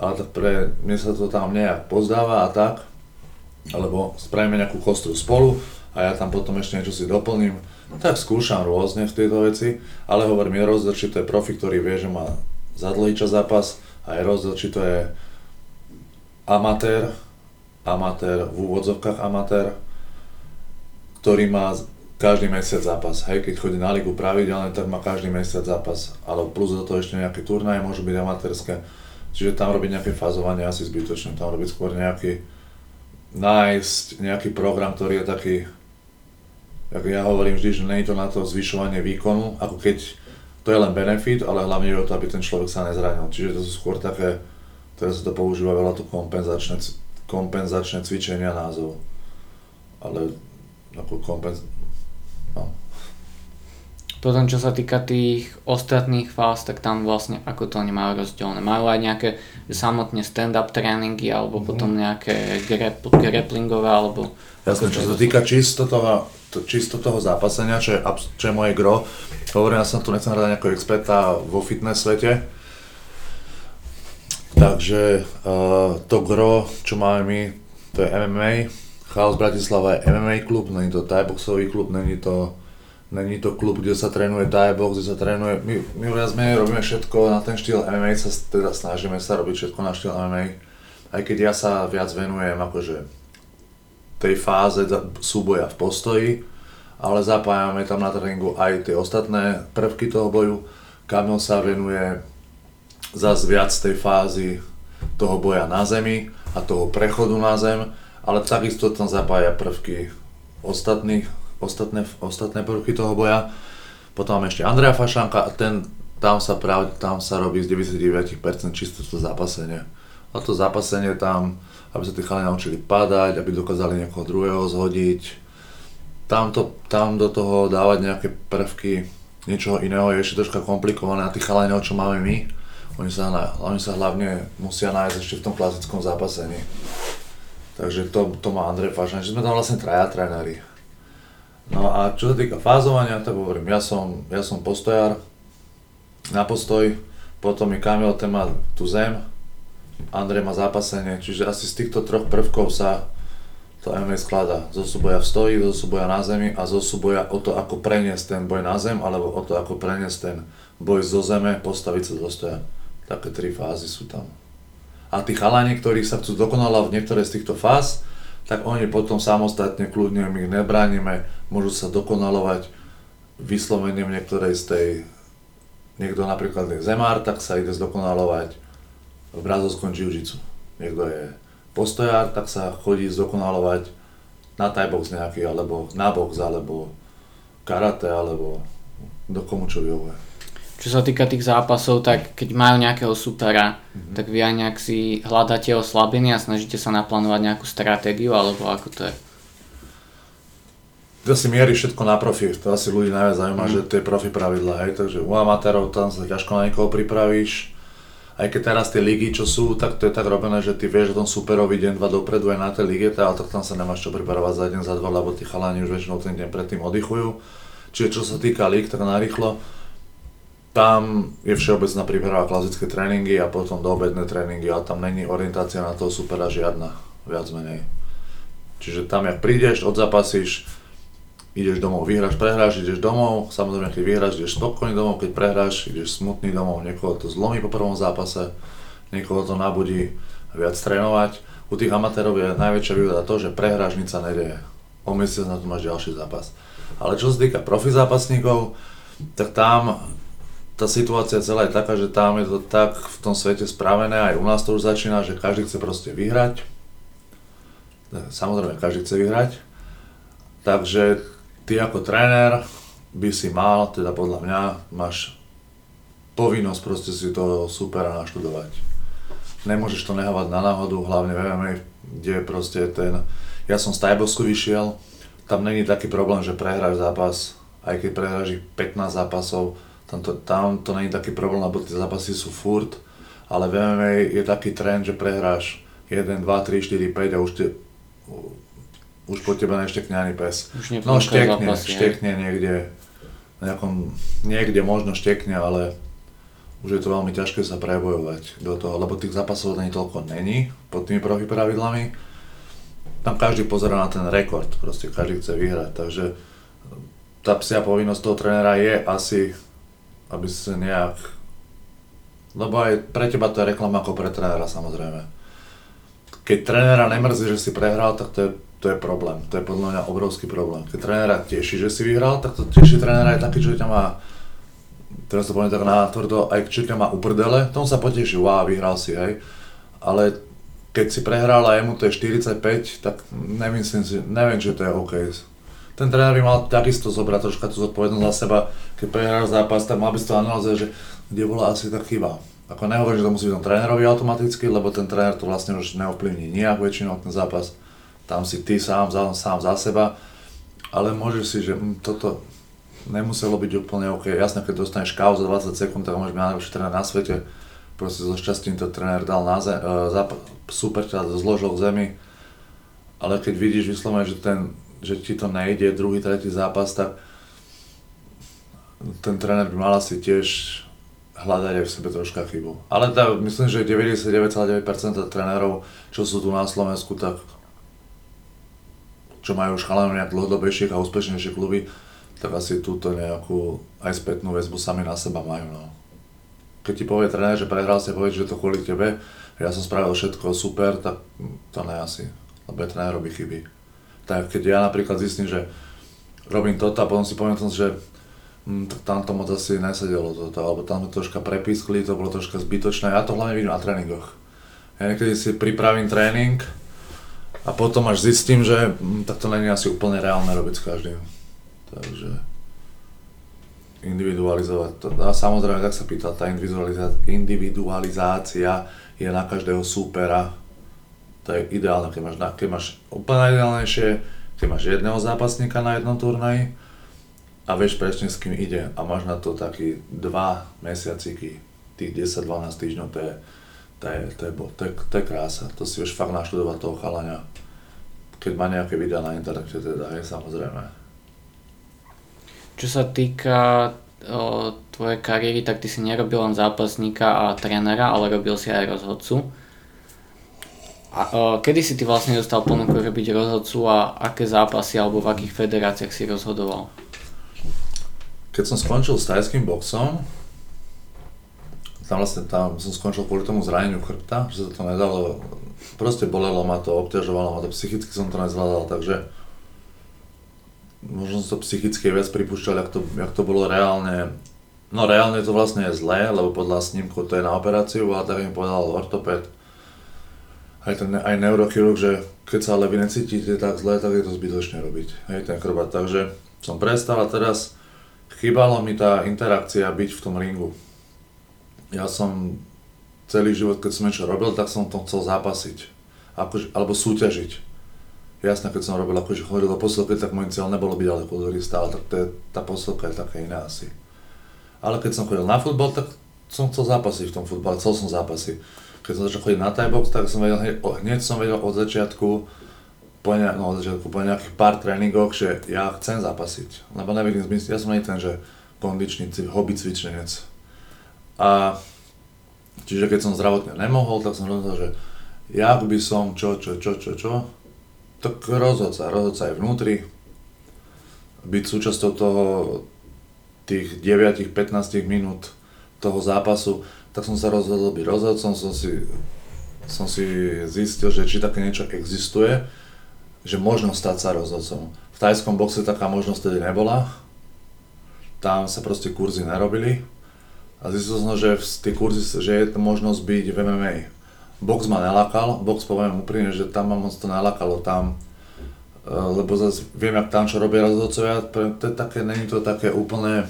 ale tak pre mne sa to tam nejak pozdáva a tak, alebo spravíme nejakú kostru spolu a ja tam potom ešte niečo si doplním. No tak skúšam rôzne v tejto veci, ale hovorím, je rozdiel, to je profi, ktorý vie, že má za dlhý čas zápas a je rozdiel, to je amatér, amatér, v úvodzovkách amatér, ktorý má každý mesiac zápas. Hej, keď chodí na ligu pravidelne, tak má každý mesiac zápas. Ale plus do toho ešte nejaké turnaje môžu byť amatérske. Čiže tam robiť nejaké fazovanie asi zbytočné. Tam robiť skôr nejaký, nájsť nejaký program, ktorý je taký, ako ja hovorím vždy, že nie je to na to zvyšovanie výkonu, ako keď to je len benefit, ale hlavne je o to, aby ten človek sa nezranil. Čiže to sú skôr také, teraz sa to používa veľa to kompenzačné, kompenzačné cvičenia názov. Ale ako kompenz. Potom čo sa týka tých ostatných fáz, tak tam vlastne ako to oni majú rozdelené. Majú aj nejaké samotne stand-up tréningy alebo mm. potom nejaké grap, grapplingové alebo... Jasne, čo sa týka čisto toho, to, čisto toho zápasenia, čo je, čo je moje gro, hovorím, ja som tu nechcem hrať nejakého experta vo fitness svete, takže uh, to gro, čo máme my, to je MMA, Chaos Bratislava je MMA klub, není to Thai boxový klub, není to, není to klub, kde sa trénuje Thai box, kde sa trénuje, my, my viac menej robíme všetko na ten štýl MMA, sa teda snažíme sa robiť všetko na štýl MMA, aj keď ja sa viac venujem akože tej fáze súboja v postoji, ale zapájame tam na tréningu aj tie ostatné prvky toho boju. Kamil sa venuje zase viac tej fázy toho boja na zemi a toho prechodu na zem ale takisto tam zapája prvky ostatných, ostatné, ostatné prvky toho boja. Potom máme ešte Andrea Fašanka ten, tam sa, práve, tam sa robí z 99% čisto to zápasenie. A to zápasenie tam, aby sa tí chalani naučili padať, aby dokázali niekoho druhého zhodiť. Tam, to, tam do toho dávať nejaké prvky niečoho iného je ešte troška komplikované a tí chalani, čo máme my, oni sa, oni sa hlavne musia nájsť ešte v tom klasickom zápasení. Takže to, to má Andrej Fašan, že sme tam vlastne traja tréneri. No a čo sa týka fázovania, tak hovorím, ja som, ja som postojar na postoj, potom je Kamil, ten má tú zem, Andrej má zápasenie, čiže asi z týchto troch prvkov sa to MMA skladá. Zo súboja v stoji, zo súboja na zemi a zo súboja o to, ako preniesť ten boj na zem, alebo o to, ako preniesť ten boj zo zeme, postaviť sa zo stoja. Také tri fázy sú tam. A tí chalani, ktorí sa chcú dokonalovať v niektoré z týchto fáz, tak oni potom samostatne, kľudne my ich nebránime, môžu sa dokonalovať vyslovene niektorej z tej, niekto napríklad je zemár, tak sa ide zdokonalovať v brazilskom jiu Niekto je postojár, tak sa chodí zdokonalovať na Thai box nejaký, alebo na box, alebo karate, alebo do komu čo vyhovuje. Čo sa týka tých zápasov, tak keď majú nejakého supera, mm-hmm. tak vy aj nejak si hľadáte o slabiny a snažíte sa naplánovať nejakú stratégiu, alebo ako to je? To si mierí všetko na profi, to asi ľudí najviac zaujíma, mm. že tie profi pravidla, hej, takže u amatérov tam sa ťažko na niekoho pripravíš, aj keď teraz tie ligy, čo sú, tak to je tak robené, že ty vieš o tom superovi deň, dva dopredu aj na tej lige, ale tak tam sa nemáš čo pripravovať za deň, za dva, lebo tí chalani už väčšinou ten deň predtým oddychujú. Čiže čo sa týka lig, tak narýchlo, tam je všeobecná príprava klasické tréningy a potom doobedné tréningy, ale tam není orientácia na toho supera žiadna, viac menej. Čiže tam, jak prídeš, odzapasíš, ideš domov, vyhráš, prehráš, ideš domov, samozrejme keď vyhráš, ideš spokojný domov, keď prehráš, ideš smutný domov, niekoho to zlomí po prvom zápase, niekoho to nabudí viac trénovať. U tých amatérov je najväčšia výhoda to, že prehráš, nič sa nedeje. O mesiac na to máš ďalší zápas. Ale čo sa týka profi zápasníkov, tak tam tá situácia celá je taká, že tam je to tak v tom svete spravené, aj u nás to už začína, že každý chce proste vyhrať. Samozrejme, každý chce vyhrať. Takže ty ako tréner by si mal, teda podľa mňa, máš povinnosť proste si toho supera naštudovať. Nemôžeš to nehávať na náhodu, hlavne v MMA, kde proste ten... Ja som z Tajbosku vyšiel, tam není taký problém, že prehráš zápas, aj keď prehráš 15 zápasov, tam to, tam to není taký problém, lebo tie zápasy sú furt, ale v MMA je taký trend, že prehráš 1, 2, 3, 4, 5 a už, te, už po tebe neštekne ani pes. no štekne, zápasy, štekne niekde, nejakom, niekde možno štekne, ale už je to veľmi ťažké sa prebojovať do toho, lebo tých zápasov ani toľko není pod tými profi pravidlami. Tam každý pozera na ten rekord, proste každý chce vyhrať, takže tá psia povinnosť toho trénera je asi aby si nejak... Lebo aj pre teba to je reklama ako pre trénera samozrejme. Keď trénera nemrzí, že si prehral, tak to je, to je problém. To je podľa mňa obrovský problém. Keď trénera teší, že si vyhral, tak to teší trénera aj taký, že ťa má teraz to poviem tak na tvrdo, aj čo ťa má uprdele, tomu sa poteší, wow, vyhral si, hej. Ale keď si prehral a jemu to je 45, tak nemyslím si, neviem, či to je OK ten tréner by mal takisto zobrať troška tú zodpovednosť za seba, keď prehráš zápas, tak mal by si to analyzovať, že kde bola asi tá chyba. Ako nehovorím, že to musí byť tom trénerovi automaticky, lebo ten tréner to vlastne už neovplyvní nijak väčšinou ten zápas. Tam si ty sám, za, sám za seba, ale môžeš si, že hm, toto nemuselo byť úplne OK. Jasné, keď dostaneš kávu za 20 sekúnd, tak môžeš byť najlepší tréner na svete. Proste so šťastím to tréner dal na zem, zap, super ťa zložil v zemi, ale keď vidíš vyslovene, že ten že ti to nejde druhý, tretí zápas, tak ten tréner by mal asi tiež hľadať aj v sebe troška chybu. Ale tá, myslím, že 99,9% trénerov, čo sú tu na Slovensku, tak čo majú už chalanov nejak dlhodobejších a úspešnejšie kluby, tak asi túto nejakú aj spätnú väzbu sami na seba majú. No. Keď ti povie tréner, že prehral si, povie, že to kvôli tebe, ja som spravil všetko super, tak to ne asi, lebo tréner robí chyby tak keď ja napríklad zistím, že robím toto a potom si tom, že hm, tam to moc asi nesedelo toto, alebo tam to troška prepískli, to bolo troška zbytočné, ja to hlavne vidím na tréningoch. Ja niekedy si pripravím tréning a potom až zistím, že hm, tak to není asi úplne reálne robiť s každým. Takže individualizovať to. A samozrejme, tak sa pýta, tá individualizácia je na každého súpera to je ideálne, keď máš, keď máš úplne ideálnejšie, keď máš jedného zápasníka na jednom turnaji a vieš presne s kým ide a máš na to taký dva mesiaciky, tých 10-12 týždňov, to je, to je, to je, to je, to je krása, to si vieš fakt naštudovať toho chalania, keď má nejaké videá na internete teda, je samozrejme. Čo sa týka o, tvojej kariéry, tak ty si nerobil len zápasníka a trénera, ale robil si aj rozhodcu. Uh, kedy si ty vlastne dostal ponuku robiť rozhodcu a aké zápasy alebo v akých federáciách si rozhodoval? Keď som skončil s tajským boxom, tam vlastne tam som skončil kvôli tomu zraneniu chrbta, že sa to nedalo, proste bolelo ma to, obťažovalo ma to, psychicky som to nezvládal, takže možno som to psychicky viac pripúšťal, jak to, jak to bolo reálne. No reálne to vlastne je zlé, lebo podľa snímku to je na operáciu, ale tak mi povedal ortoped, aj, ten, aj neurochirurg, že keď sa ale vy necítite tak zle, tak je to zbytočne robiť, hej, ten chrbát. Takže som prestal a teraz chýbalo mi tá interakcia byť v tom ringu ja som celý život, keď som niečo robil, tak som to chcel zápasiť. Akože, alebo súťažiť. Jasné, keď som robil akože chodil do posilky, tak môj cieľ nebolo byť ale kulturista, ale tak to je, tá posilka je také iná asi. Ale keď som chodil na futbal, tak som chcel zápasiť v tom futbale, chcel som zápasy. Keď som začal chodiť na Thai tak som vedel, hneď, som vedel od začiatku, po, ne, no, od začiatku, po nejakých pár tréningoch, že ja chcem zápasiť. Lebo nevidím zmysel, ja som nie ten, že kondičný hobby cvičenec. A čiže keď som zdravotne nemohol, tak som rozhodol, že jak by som čo, čo, čo, čo, čo, tak rozhod sa aj vnútri, byť súčasťou toho, tých 9-15 minút toho zápasu, tak som sa rozhodol byť rozhodcom, som si, som si zistil, že či také niečo existuje, že možno stať sa rozhodcom. V tajskom boxe taká možnosť tedy nebola, tam sa proste kurzy nerobili, a zistil som, že tie kurzy, že je to možnosť byť v MMA. Box ma nelakal, box poviem úprimne, že tam ma moc to nelakalo, tam, e, lebo zase viem, jak tam čo robia rozhodcovia, to je také, není to také úplne,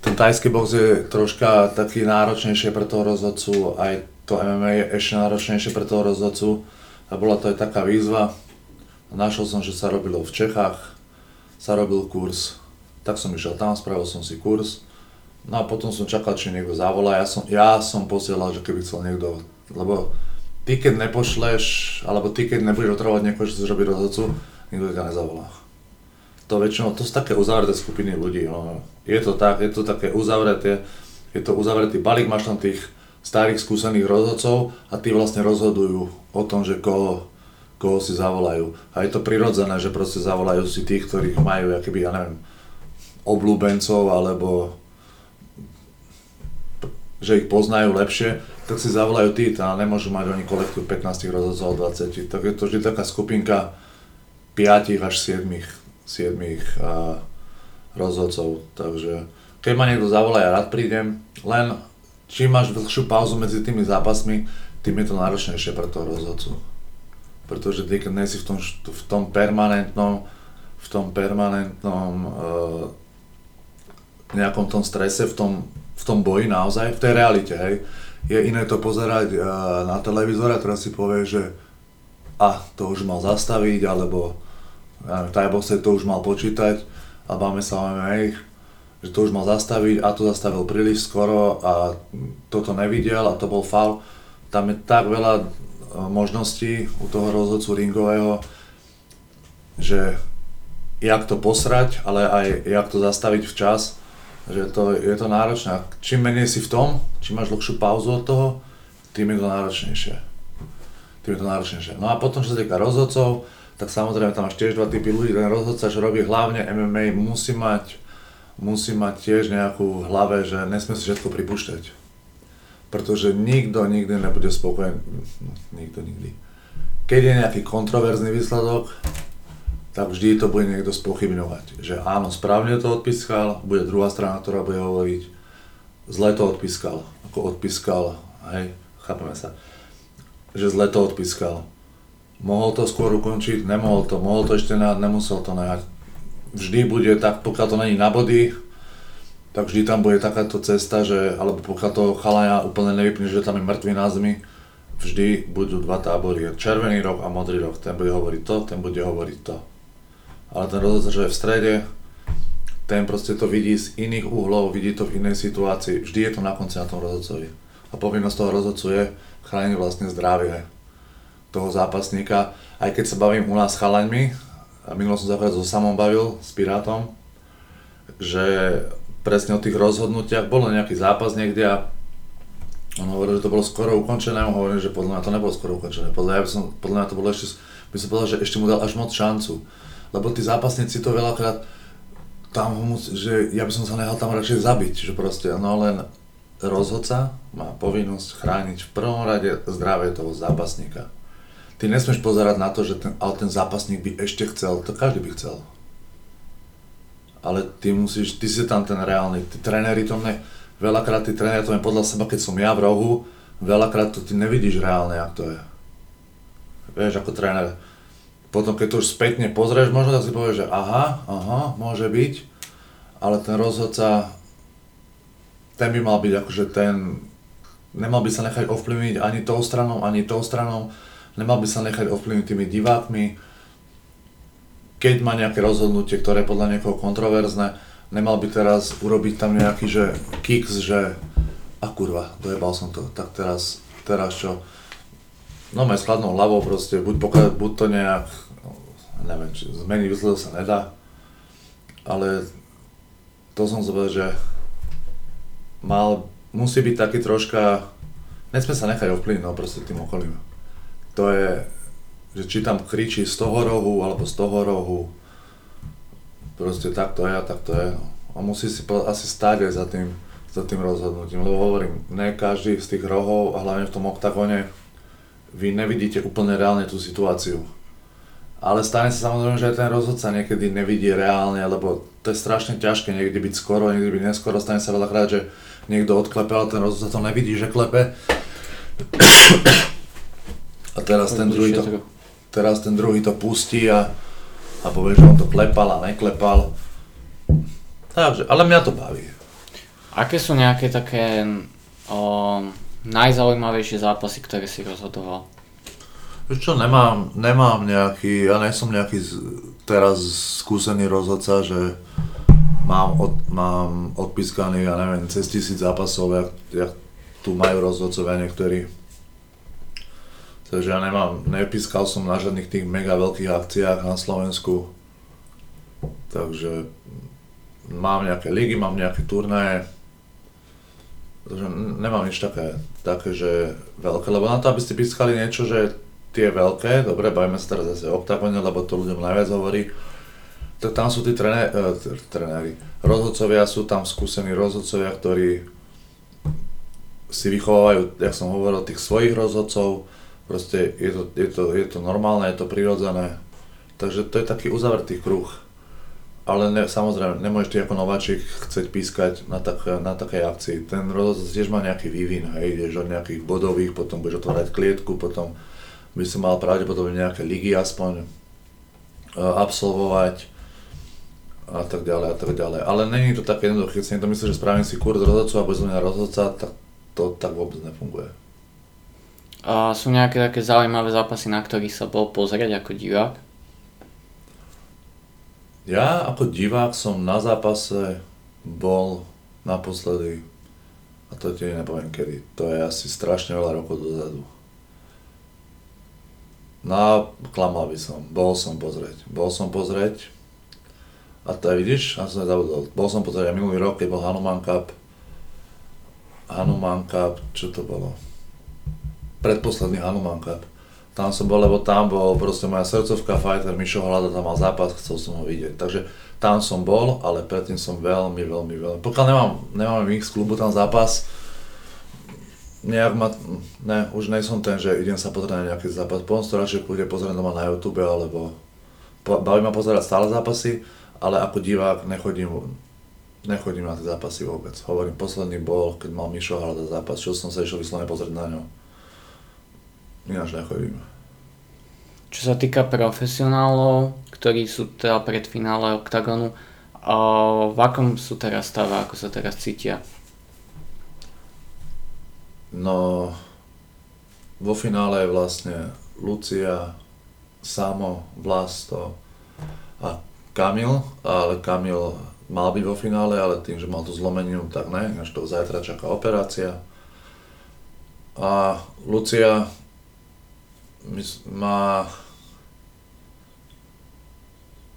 ten tajský box je troška taký náročnejšie pre toho rozhodcu, aj to MMA je ešte náročnejšie pre toho rozhodcu a bola to aj taká výzva. Našiel som, že sa robilo v Čechách, sa robil kurz, tak som išiel tam, spravil som si kurz No a potom som čakal, či niekto zavolá. Ja som, ja som posielal, že keby chcel niekto, lebo ty keď nepošleš, alebo ty keď nebudeš otravovať niekoho, že chceš robiť rozhodcu, nikto ťa nezavolá. To väčšinou, to sú také uzavreté skupiny ľudí. No. Je to tak, je to také uzavreté, je to uzavretý balík, máš tam tých starých skúsených rozhodcov a tí vlastne rozhodujú o tom, že koho, koho si zavolajú. A je to prirodzené, že proste zavolajú si tých, ktorých majú, akýby, ja neviem, oblúbencov alebo že ich poznajú lepšie, tak si zavolajú tí, a nemôžu mať oni kolektív 15 rozhodcov 20, tak je to vždy taká skupinka 5 až 7, 7 a, rozhodcov, takže keď ma niekto zavolá, ja rád prídem, len čím máš dlhšiu pauzu medzi tými zápasmi, tým je to náročnejšie pre toho rozhodcu. Pretože ty, keď si v tom, v tom permanentnom, v tom permanentnom uh, nejakom tom strese, v tom v tom boji naozaj, v tej realite, hej. Je iné to pozerať uh, na a teraz si povie, že a to už mal zastaviť, alebo ja Thai to už mal počítať, a máme sa o MMA, že to už mal zastaviť a to zastavil príliš skoro a toto nevidel a to bol faul. Tam je tak veľa uh, možností u toho rozhodcu ringového, že jak to posrať, ale aj jak to zastaviť včas že to, je to náročné. Čím menej si v tom, čím máš dlhšiu pauzu od toho, tým je to náročnejšie. Tým je to náročnejšie. No a potom, čo sa týka rozhodcov, tak samozrejme tam máš tiež dva typy ľudí. Ten rozhodca, čo robí hlavne MMA, musí mať, musí mať tiež nejakú hlave, že nesmie si všetko pripúšťať. Pretože nikto nikdy nebude spokojný. Nikto nikdy. Keď je nejaký kontroverzný výsledok, tak vždy to bude niekto spochybňovať. Že áno, správne to odpískal, bude druhá strana, ktorá bude hovoriť, zle to odpískal, ako odpískal, hej, chápeme sa, že zle to odpískal. Mohol to skôr ukončiť, nemohol to, mohol to ešte nehať, nemusel to nehať. Vždy bude tak, pokiaľ to není na body, tak vždy tam bude takáto cesta, že, alebo pokiaľ to chalaja úplne nevypne, že tam je mŕtvý na zemi, vždy budú dva tábory, červený roh a modrý roh, ten bude hovoriť to, ten bude hovoriť to. Ale ten rozhodca, že je v strede, ten proste to vidí z iných uhlov, vidí to v inej situácii, vždy je to na konci na tom rozhodcovi. A povinnosť toho rozhodcu je chrániť vlastne zdravie toho zápasníka. Aj keď sa bavím u nás s chalaňmi, a minulo som sa so samom bavil, s Pirátom, že presne o tých rozhodnutiach, bolo nejaký zápas niekde a on hovoril, že to bolo skoro ukončené, on hovoril, že podľa mňa to nebolo skoro ukončené, podľa, ja by som, podľa mňa to bolo ešte, by som povedal, že ešte mu dal až moc šancu lebo tí zápasníci to veľakrát tam ho musí, že ja by som sa nehal tam radšej zabiť, že proste, no len rozhodca má povinnosť chrániť v prvom rade zdravie toho zápasníka. Ty nesmieš pozerať na to, že ten, ale ten zápasník by ešte chcel, to každý by chcel. Ale ty musíš, ty si tam ten reálny, tí tréneri to mne, veľakrát tí tréneri to mne podľa seba, keď som ja v rohu, veľakrát to ty nevidíš reálne, jak to je. Vieš, ako tréner. Potom keď to už spätne pozrieš, možno tak si povieš, že aha, aha, môže byť, ale ten rozhodca, ten by mal byť akože ten, nemal by sa nechať ovplyvniť ani tou stranou, ani tou stranou, nemal by sa nechať ovplyvniť tými divákmi. Keď má nejaké rozhodnutie, ktoré je podľa niekoho kontroverzne, nemal by teraz urobiť tam nejaký, že kicks, že a kurva, dojebal som to, tak teraz, teraz čo? No aj s chladnou hlavou proste, buď, pokiaľ, buď to nejak, neviem, či zmení výsledok sa nedá, ale to som zovedal, že mal, musí byť taký troška, nesme sa nechať ovplyvniť no, proste tým okolím to je, že či tam kričí z toho rohu alebo z toho rohu, proste tak to je a tak to je. No. A musí si asi stáť aj za tým, za tým rozhodnutím, lebo hovorím, ne každý z tých rohov a hlavne v tom oktagone vy nevidíte úplne reálne tú situáciu. Ale stane sa samozrejme, že aj ten rozhodca niekedy nevidí reálne, lebo to je strašne ťažké niekedy byť skoro, niekedy byť neskoro. Stane sa veľakrát, že niekto odklepe, ale ten rozhodca to nevidí, že klepe. A teraz ten druhý to, teraz ten druhý to pustí a, a povie, že on to klepal a neklepal. Takže, ale mňa to baví. Aké sú nejaké také o, najzaujímavejšie zápasy, ktoré si rozhodoval? čo, nemám, nemám nejaký, ja nie som nejaký teraz skúsený rozhodca, že mám, od, mám odpískaný, ja neviem, cez tisíc zápasov, jak, jak tu majú rozhodcovia niektorí. Takže ja nemám, nepískal som na žiadnych tých mega veľkých akciách na Slovensku. Takže mám nejaké ligy, mám nejaké turnaje. Takže nemám nič také, také, že veľké, lebo na to, aby ste pískali niečo, že tie veľké, dobre, bavíme sa teraz zase o oktagone, lebo to ľuďom najviac hovorí, tak tam sú tí uh, trenéri, rozhodcovia, sú tam skúsení rozhodcovia, ktorí si vychovávajú, jak som hovoril, tých svojich rozhodcov, Proste je to, je to, je to normálne, je to prirodzené. Takže to je taký uzavretý kruh. Ale ne, samozrejme, nemôžeš ty ako nováčik chcieť pískať na, tak, na takej akcii. Ten rozhodca tiež má nejaký vývin, hej, ideš od nejakých bodových, potom budeš otvárať klietku, potom by si mal pravdepodobne nejaké ligy aspoň uh, absolvovať a tak ďalej a tak ďalej. Ale není to také jednoduché, keď si niekto myslí, že spravím si kurz rozhodcu a budem rozhodca, tak to tak vôbec nefunguje. A sú nejaké také zaujímavé zápasy, na ktorých sa bol pozrieť ako divák? Ja ako divák som na zápase bol naposledy, a to ti nepoviem kedy, to je asi strašne veľa rokov dozadu. No klamal by som, bol som pozrieť, bol som pozrieť, a to vidíš, ja som nezabudol, bol som pozrieť aj minulý rok, keď bol Hanuman Cup, Hanuman Cup, čo to bolo? Predposledný Hanuman Cup. Tam som bol, lebo tam bol proste moja srdcovka fighter, Mišo Hlada tam mal zápas, chcel som ho vidieť. Takže tam som bol, ale predtým som veľmi, veľmi, veľmi, pokiaľ nemám, nemám mix klubu tam zápas, nejak ma, ne, už nie som ten, že idem sa pozrieť na nejaký zápas, potom to radšej kľudia pozrieť doma na YouTube, alebo baví ma pozerať stále zápasy, ale ako divák nechodím, nechodím na tie zápasy vôbec. Hovorím, posledný bol, keď mal Mišo Hlada zápas, čo som sa išiel vyslovene pozrieť na ňo ináč nechodím. Čo sa týka profesionálov, ktorí sú teda pred finále OKTAGONu, v akom sú teraz stave, ako sa teraz cítia? No, vo finále je vlastne Lucia, Samo, Vlasto a Kamil, ale Kamil mal byť vo finále, ale tým, že mal tú zlomeninu, tak ne, až to zajtra čaká operácia. A Lucia má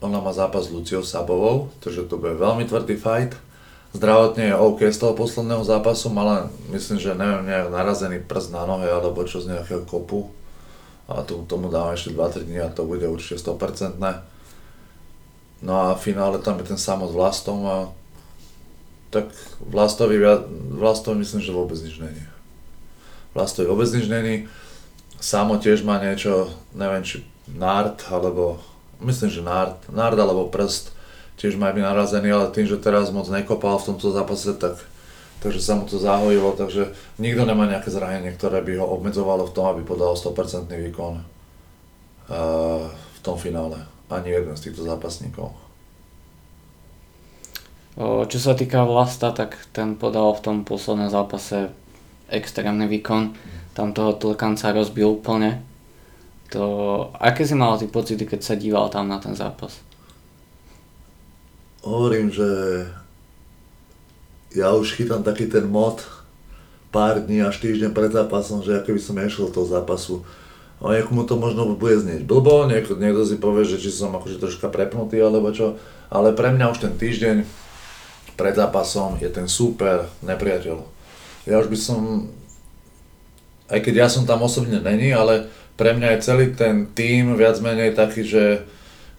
ona má zápas s Luciou Sabovou, takže to bude veľmi tvrdý fight. Zdravotne je OK z toho posledného zápasu, mala myslím, že neviem, nejak narazený prst na nohe alebo čo z nejakého kopu. A tomu, tomu dávam ešte 2-3 dní a to bude určite 100%. No a v finále tam je ten samot vlastom a tak Vlastovi, Vlastovi myslím, že vôbec nič není. Vlastovi vôbec nič není. Samo tiež má niečo, neviem či nard, alebo myslím, že nard, nard alebo prst, tiež má byť narazený, ale tým, že teraz moc nekopal v tomto zápase, tak takže sa mu to zahojilo, takže nikto nemá nejaké zranenie, ktoré by ho obmedzovalo v tom, aby podal 100% výkon uh, v tom finále. Ani jeden z týchto zápasníkov. Čo sa týka Vlasta, tak ten podal v tom poslednom zápase extrémny výkon. Tam toho Tlkanca rozbil úplne. To, aké si mal ty pocity, keď sa díval tam na ten zápas? Hovorím, že ja už chytám taký ten mod pár dní až týždeň pred zápasom, že ako by som nešiel toho zápasu. A niekomu to možno bude znieť blbo, niekto, niekto si povie, že či som akože troška prepnutý alebo čo, ale pre mňa už ten týždeň pred zápasom je ten super nepriateľ. Ja už by som, aj keď ja som tam osobne není, ale pre mňa je celý ten tým viac menej taký, že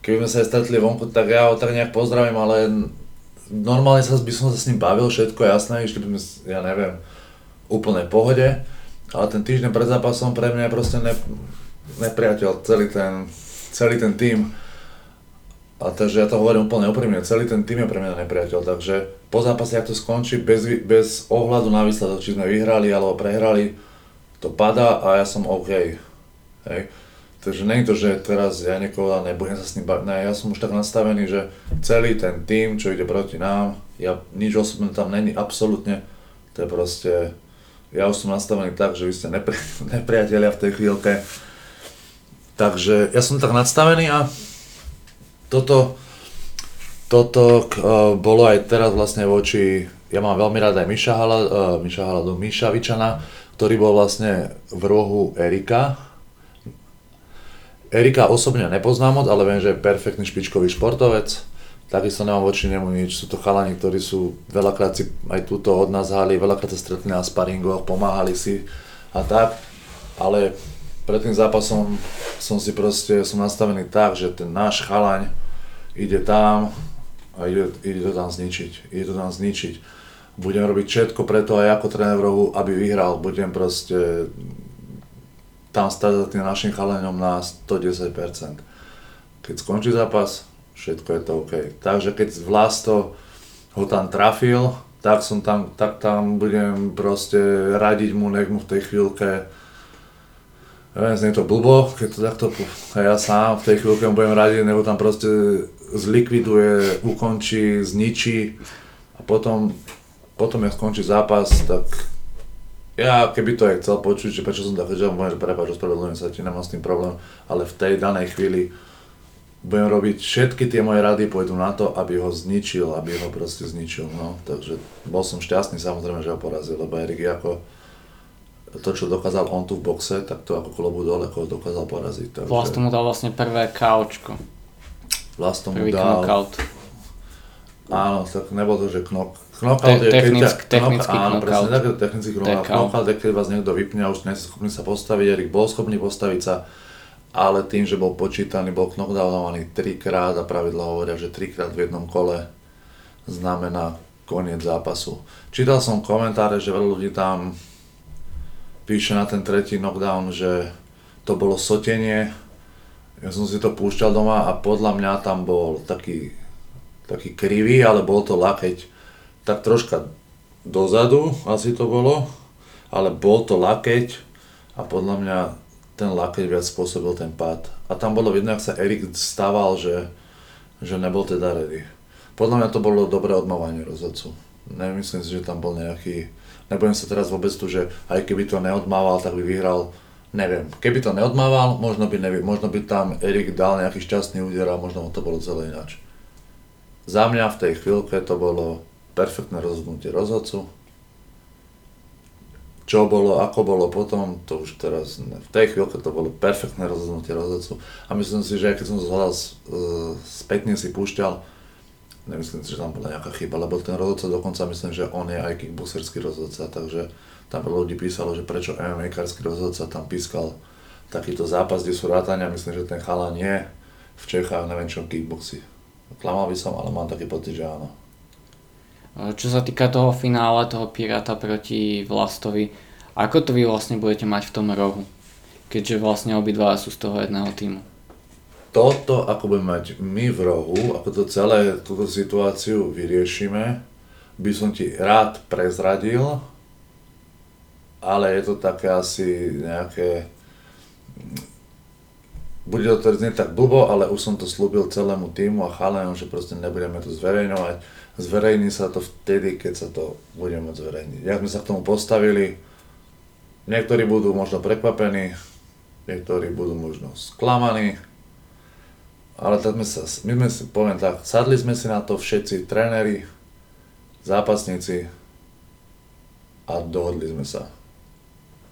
keby sme sa aj stretli vonku, tak ja ho tak nejak pozdravím, ale normálne sa by som sa s ním bavil, všetko jasné, išli by sme, ja neviem, úplne pohode, ale ten týždeň pred zápasom pre mňa je proste ne, nepriateľ, celý ten, celý ten tým. A takže ja to hovorím úplne úprimne, celý ten tým je pre mňa nepriateľ, takže po zápase, ak to skončí, bez, bez ohľadu na výsledok, či sme vyhrali alebo prehrali, to padá a ja som OK. Hej. Takže nie je to, že teraz ja niekoho nebudem sa s ním baviť. Ne, ja som už tak nastavený, že celý ten tým, čo ide proti nám, ja, nič osobné tam není, absolútne. To je proste, ja už som nastavený tak, že vy ste nepri, nepriatelia v tej chvíľke. Takže ja som tak nastavený a toto, toto uh, bolo aj teraz vlastne voči, ja mám veľmi rád aj Miša, Hala, uh, Miša Haladu, Miša Vičana, ktorý bol vlastne v rohu Erika, Erika osobne nepoznám moc, ale viem, že je perfektný špičkový športovec. Takisto nemám voči nemu nič. Sú to chalani, ktorí sú veľakrát si aj túto od nás hali, veľakrát sa stretli na sparingoch, pomáhali si a tak. Ale pred tým zápasom som si proste, som nastavený tak, že ten náš chalaň ide tam a ide, ide to tam zničiť. Ide to tam zničiť. Budem robiť všetko preto aj ako tréner v rohu, aby vyhral. Budem proste tam stať za tým našim chaleňom na 110%. Keď skončí zápas, všetko je to OK. Takže keď Vlasto ho tam trafil, tak som tam, tak tam budem proste radiť mu, nech mu v tej chvíľke neviem, znie to blbo, keď to takto, ja sám v tej chvíľke mu budem radiť, nebo tam proste zlikviduje, ukončí, zničí a potom, potom, jak skončí zápas, tak ja keby to aj chcel počuť, že prečo som tak že môžem prepáč, ospravedlňujem sa ti, nemám s tým problém, ale v tej danej chvíli budem robiť všetky tie moje rady pôjdu na to, aby ho zničil, aby ho proste zničil, no. Takže bol som šťastný samozrejme, že ho porazil, lebo Erik ako to, čo dokázal on tu v boxe, tak to ako klobu dole, ako ho dokázal poraziť. Takže... Vlasto mu dal vlastne prvé kaučko. Vlasto mu Prvý dal... knockout. Áno, tak nebol to, že knok, knockout Te- je, keď technick- ťa, technický áno, knockout. presne tak, technický. Knockout je, keď vás niekto vypne a už nie ste schopní sa postaviť, Erik bol schopný postaviť sa, ale tým, že bol počítaný, bol knockdownovaný trikrát a pravidla hovoria, že trikrát v jednom kole znamená koniec zápasu. Čítal som komentáre, že veľa ľudí tam píše na ten tretí knockdown, že to bolo sotenie. Ja som si to púšťal doma a podľa mňa tam bol taký taký krivý, ale bol to lakeť tak troška dozadu, asi to bolo, ale bol to lakeť a podľa mňa ten lakeť viac spôsobil ten pád. A tam bolo vidno, ak sa Erik stával, že, že nebol teda ready. Podľa mňa to bolo dobré odmávanie rozhodcu. Nemyslím si, že tam bol nejaký... Nebudem sa teraz vôbec tu, že aj keby to neodmával, tak by vyhral. Neviem. Keby to neodmával, možno by, neviem, možno by tam Erik dal nejaký šťastný úder a možno to bolo celé ináč. Za mňa v tej chvíľke to bolo perfektné rozhodnutie rozhodcu. Čo bolo, ako bolo potom, to už teraz, ne. v tej chvíľke to bolo perfektné rozhodnutie rozhodcu. A myslím si, že keď som zhľadal uh, spätne si púšťal, nemyslím si, že tam bola nejaká chyba, lebo ten rozhodca dokonca myslím, že on je aj kickboxerský rozhodca, takže tam veľa ľudí písalo, že prečo MMA-karský rozhodca tam pískal takýto zápas, kde sú rátania, myslím, že ten chalan je v Čechách, neviem čo, kickboxy. Klamal by som, ale mám taký pocit, že áno. Čo sa týka toho finále, toho Piráta proti Vlastovi, ako to vy vlastne budete mať v tom rohu? Keďže vlastne obidva sú z toho jedného týmu. Toto, ako budeme mať my v rohu, ako to celé, túto situáciu vyriešime, by som ti rád prezradil, ale je to také asi nejaké bude to teraz tak blbo, ale už som to slúbil celému týmu a chalenom, že proste nebudeme to zverejňovať. Zverejní sa to vtedy, keď sa to bude môcť zverejniť. Jak sme sa k tomu postavili, niektorí budú možno prekvapení, niektorí budú možno sklamaní, ale tak sme sa, my sme si, poviem tak, sadli sme si na to všetci tréneri, zápasníci a dohodli sme sa.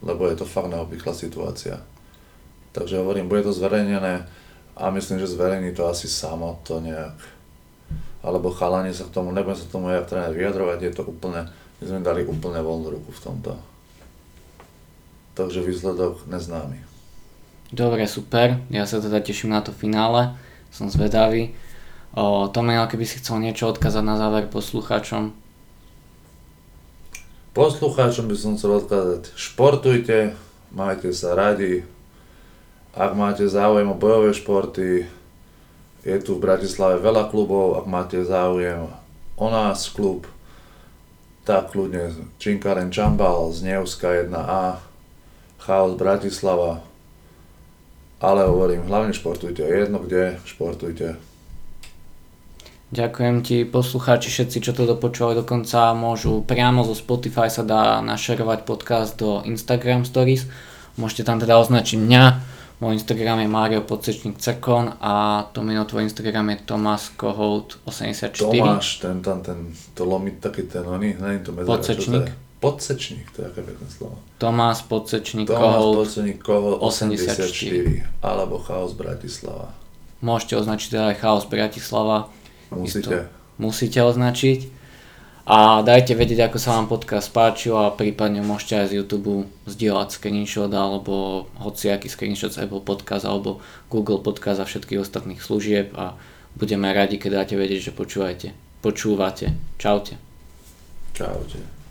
Lebo je to fakt neobvyklá situácia. Takže hovorím, bude to zverejnené a myslím, že zverejní to asi samo to nejak. Alebo chalani sa k tomu, nebudem sa tomu jak tréner vyjadrovať, je to úplne, my sme dali úplne voľnú ruku v tomto. Takže výsledok neznámy. Dobre, super. Ja sa teda teším na to finále. Som zvedavý. O, Tomej, keby si chcel niečo odkázať na záver poslucháčom. Poslucháčom by som chcel odkázať, športujte, majte sa radi, ak máte záujem o bojové športy, je tu v Bratislave veľa klubov, ak máte záujem o nás klub, tak kľudne Činkaren Čambal z Neuska 1A, Chaos Bratislava, ale hovorím, hlavne športujte, jedno kde, športujte. Ďakujem ti, poslucháči všetci, čo to dopočúvali dokonca, môžu priamo zo Spotify sa dá našerovať podcast do Instagram Stories. Môžete tam teda označiť mňa, môj Instagram je Mario Podsečník Cekon a Tomino tvoj Instagram je Tomas Kohout 84. Tomáš, ten tam, ten, to lomí taký ten, oný, není to medzera, Podsečník. To? Podsečník, to je aké pekné slovo. Tomás Podsečník Tomás Kohout. Podsečník Kohout 84. 84, alebo Chaos Bratislava. Môžete označiť teda aj Chaos Bratislava. Musíte. Isto, musíte označiť. A dajte vedieť, ako sa vám podcast páčil a prípadne môžete aj z YouTube zdieľať screenshot alebo hociaký screenshot z Apple Podcast alebo Google Podcast a všetkých ostatných služieb a budeme radi, keď dáte vedieť, že počúvate. Počúvate. Čaute. Čaute.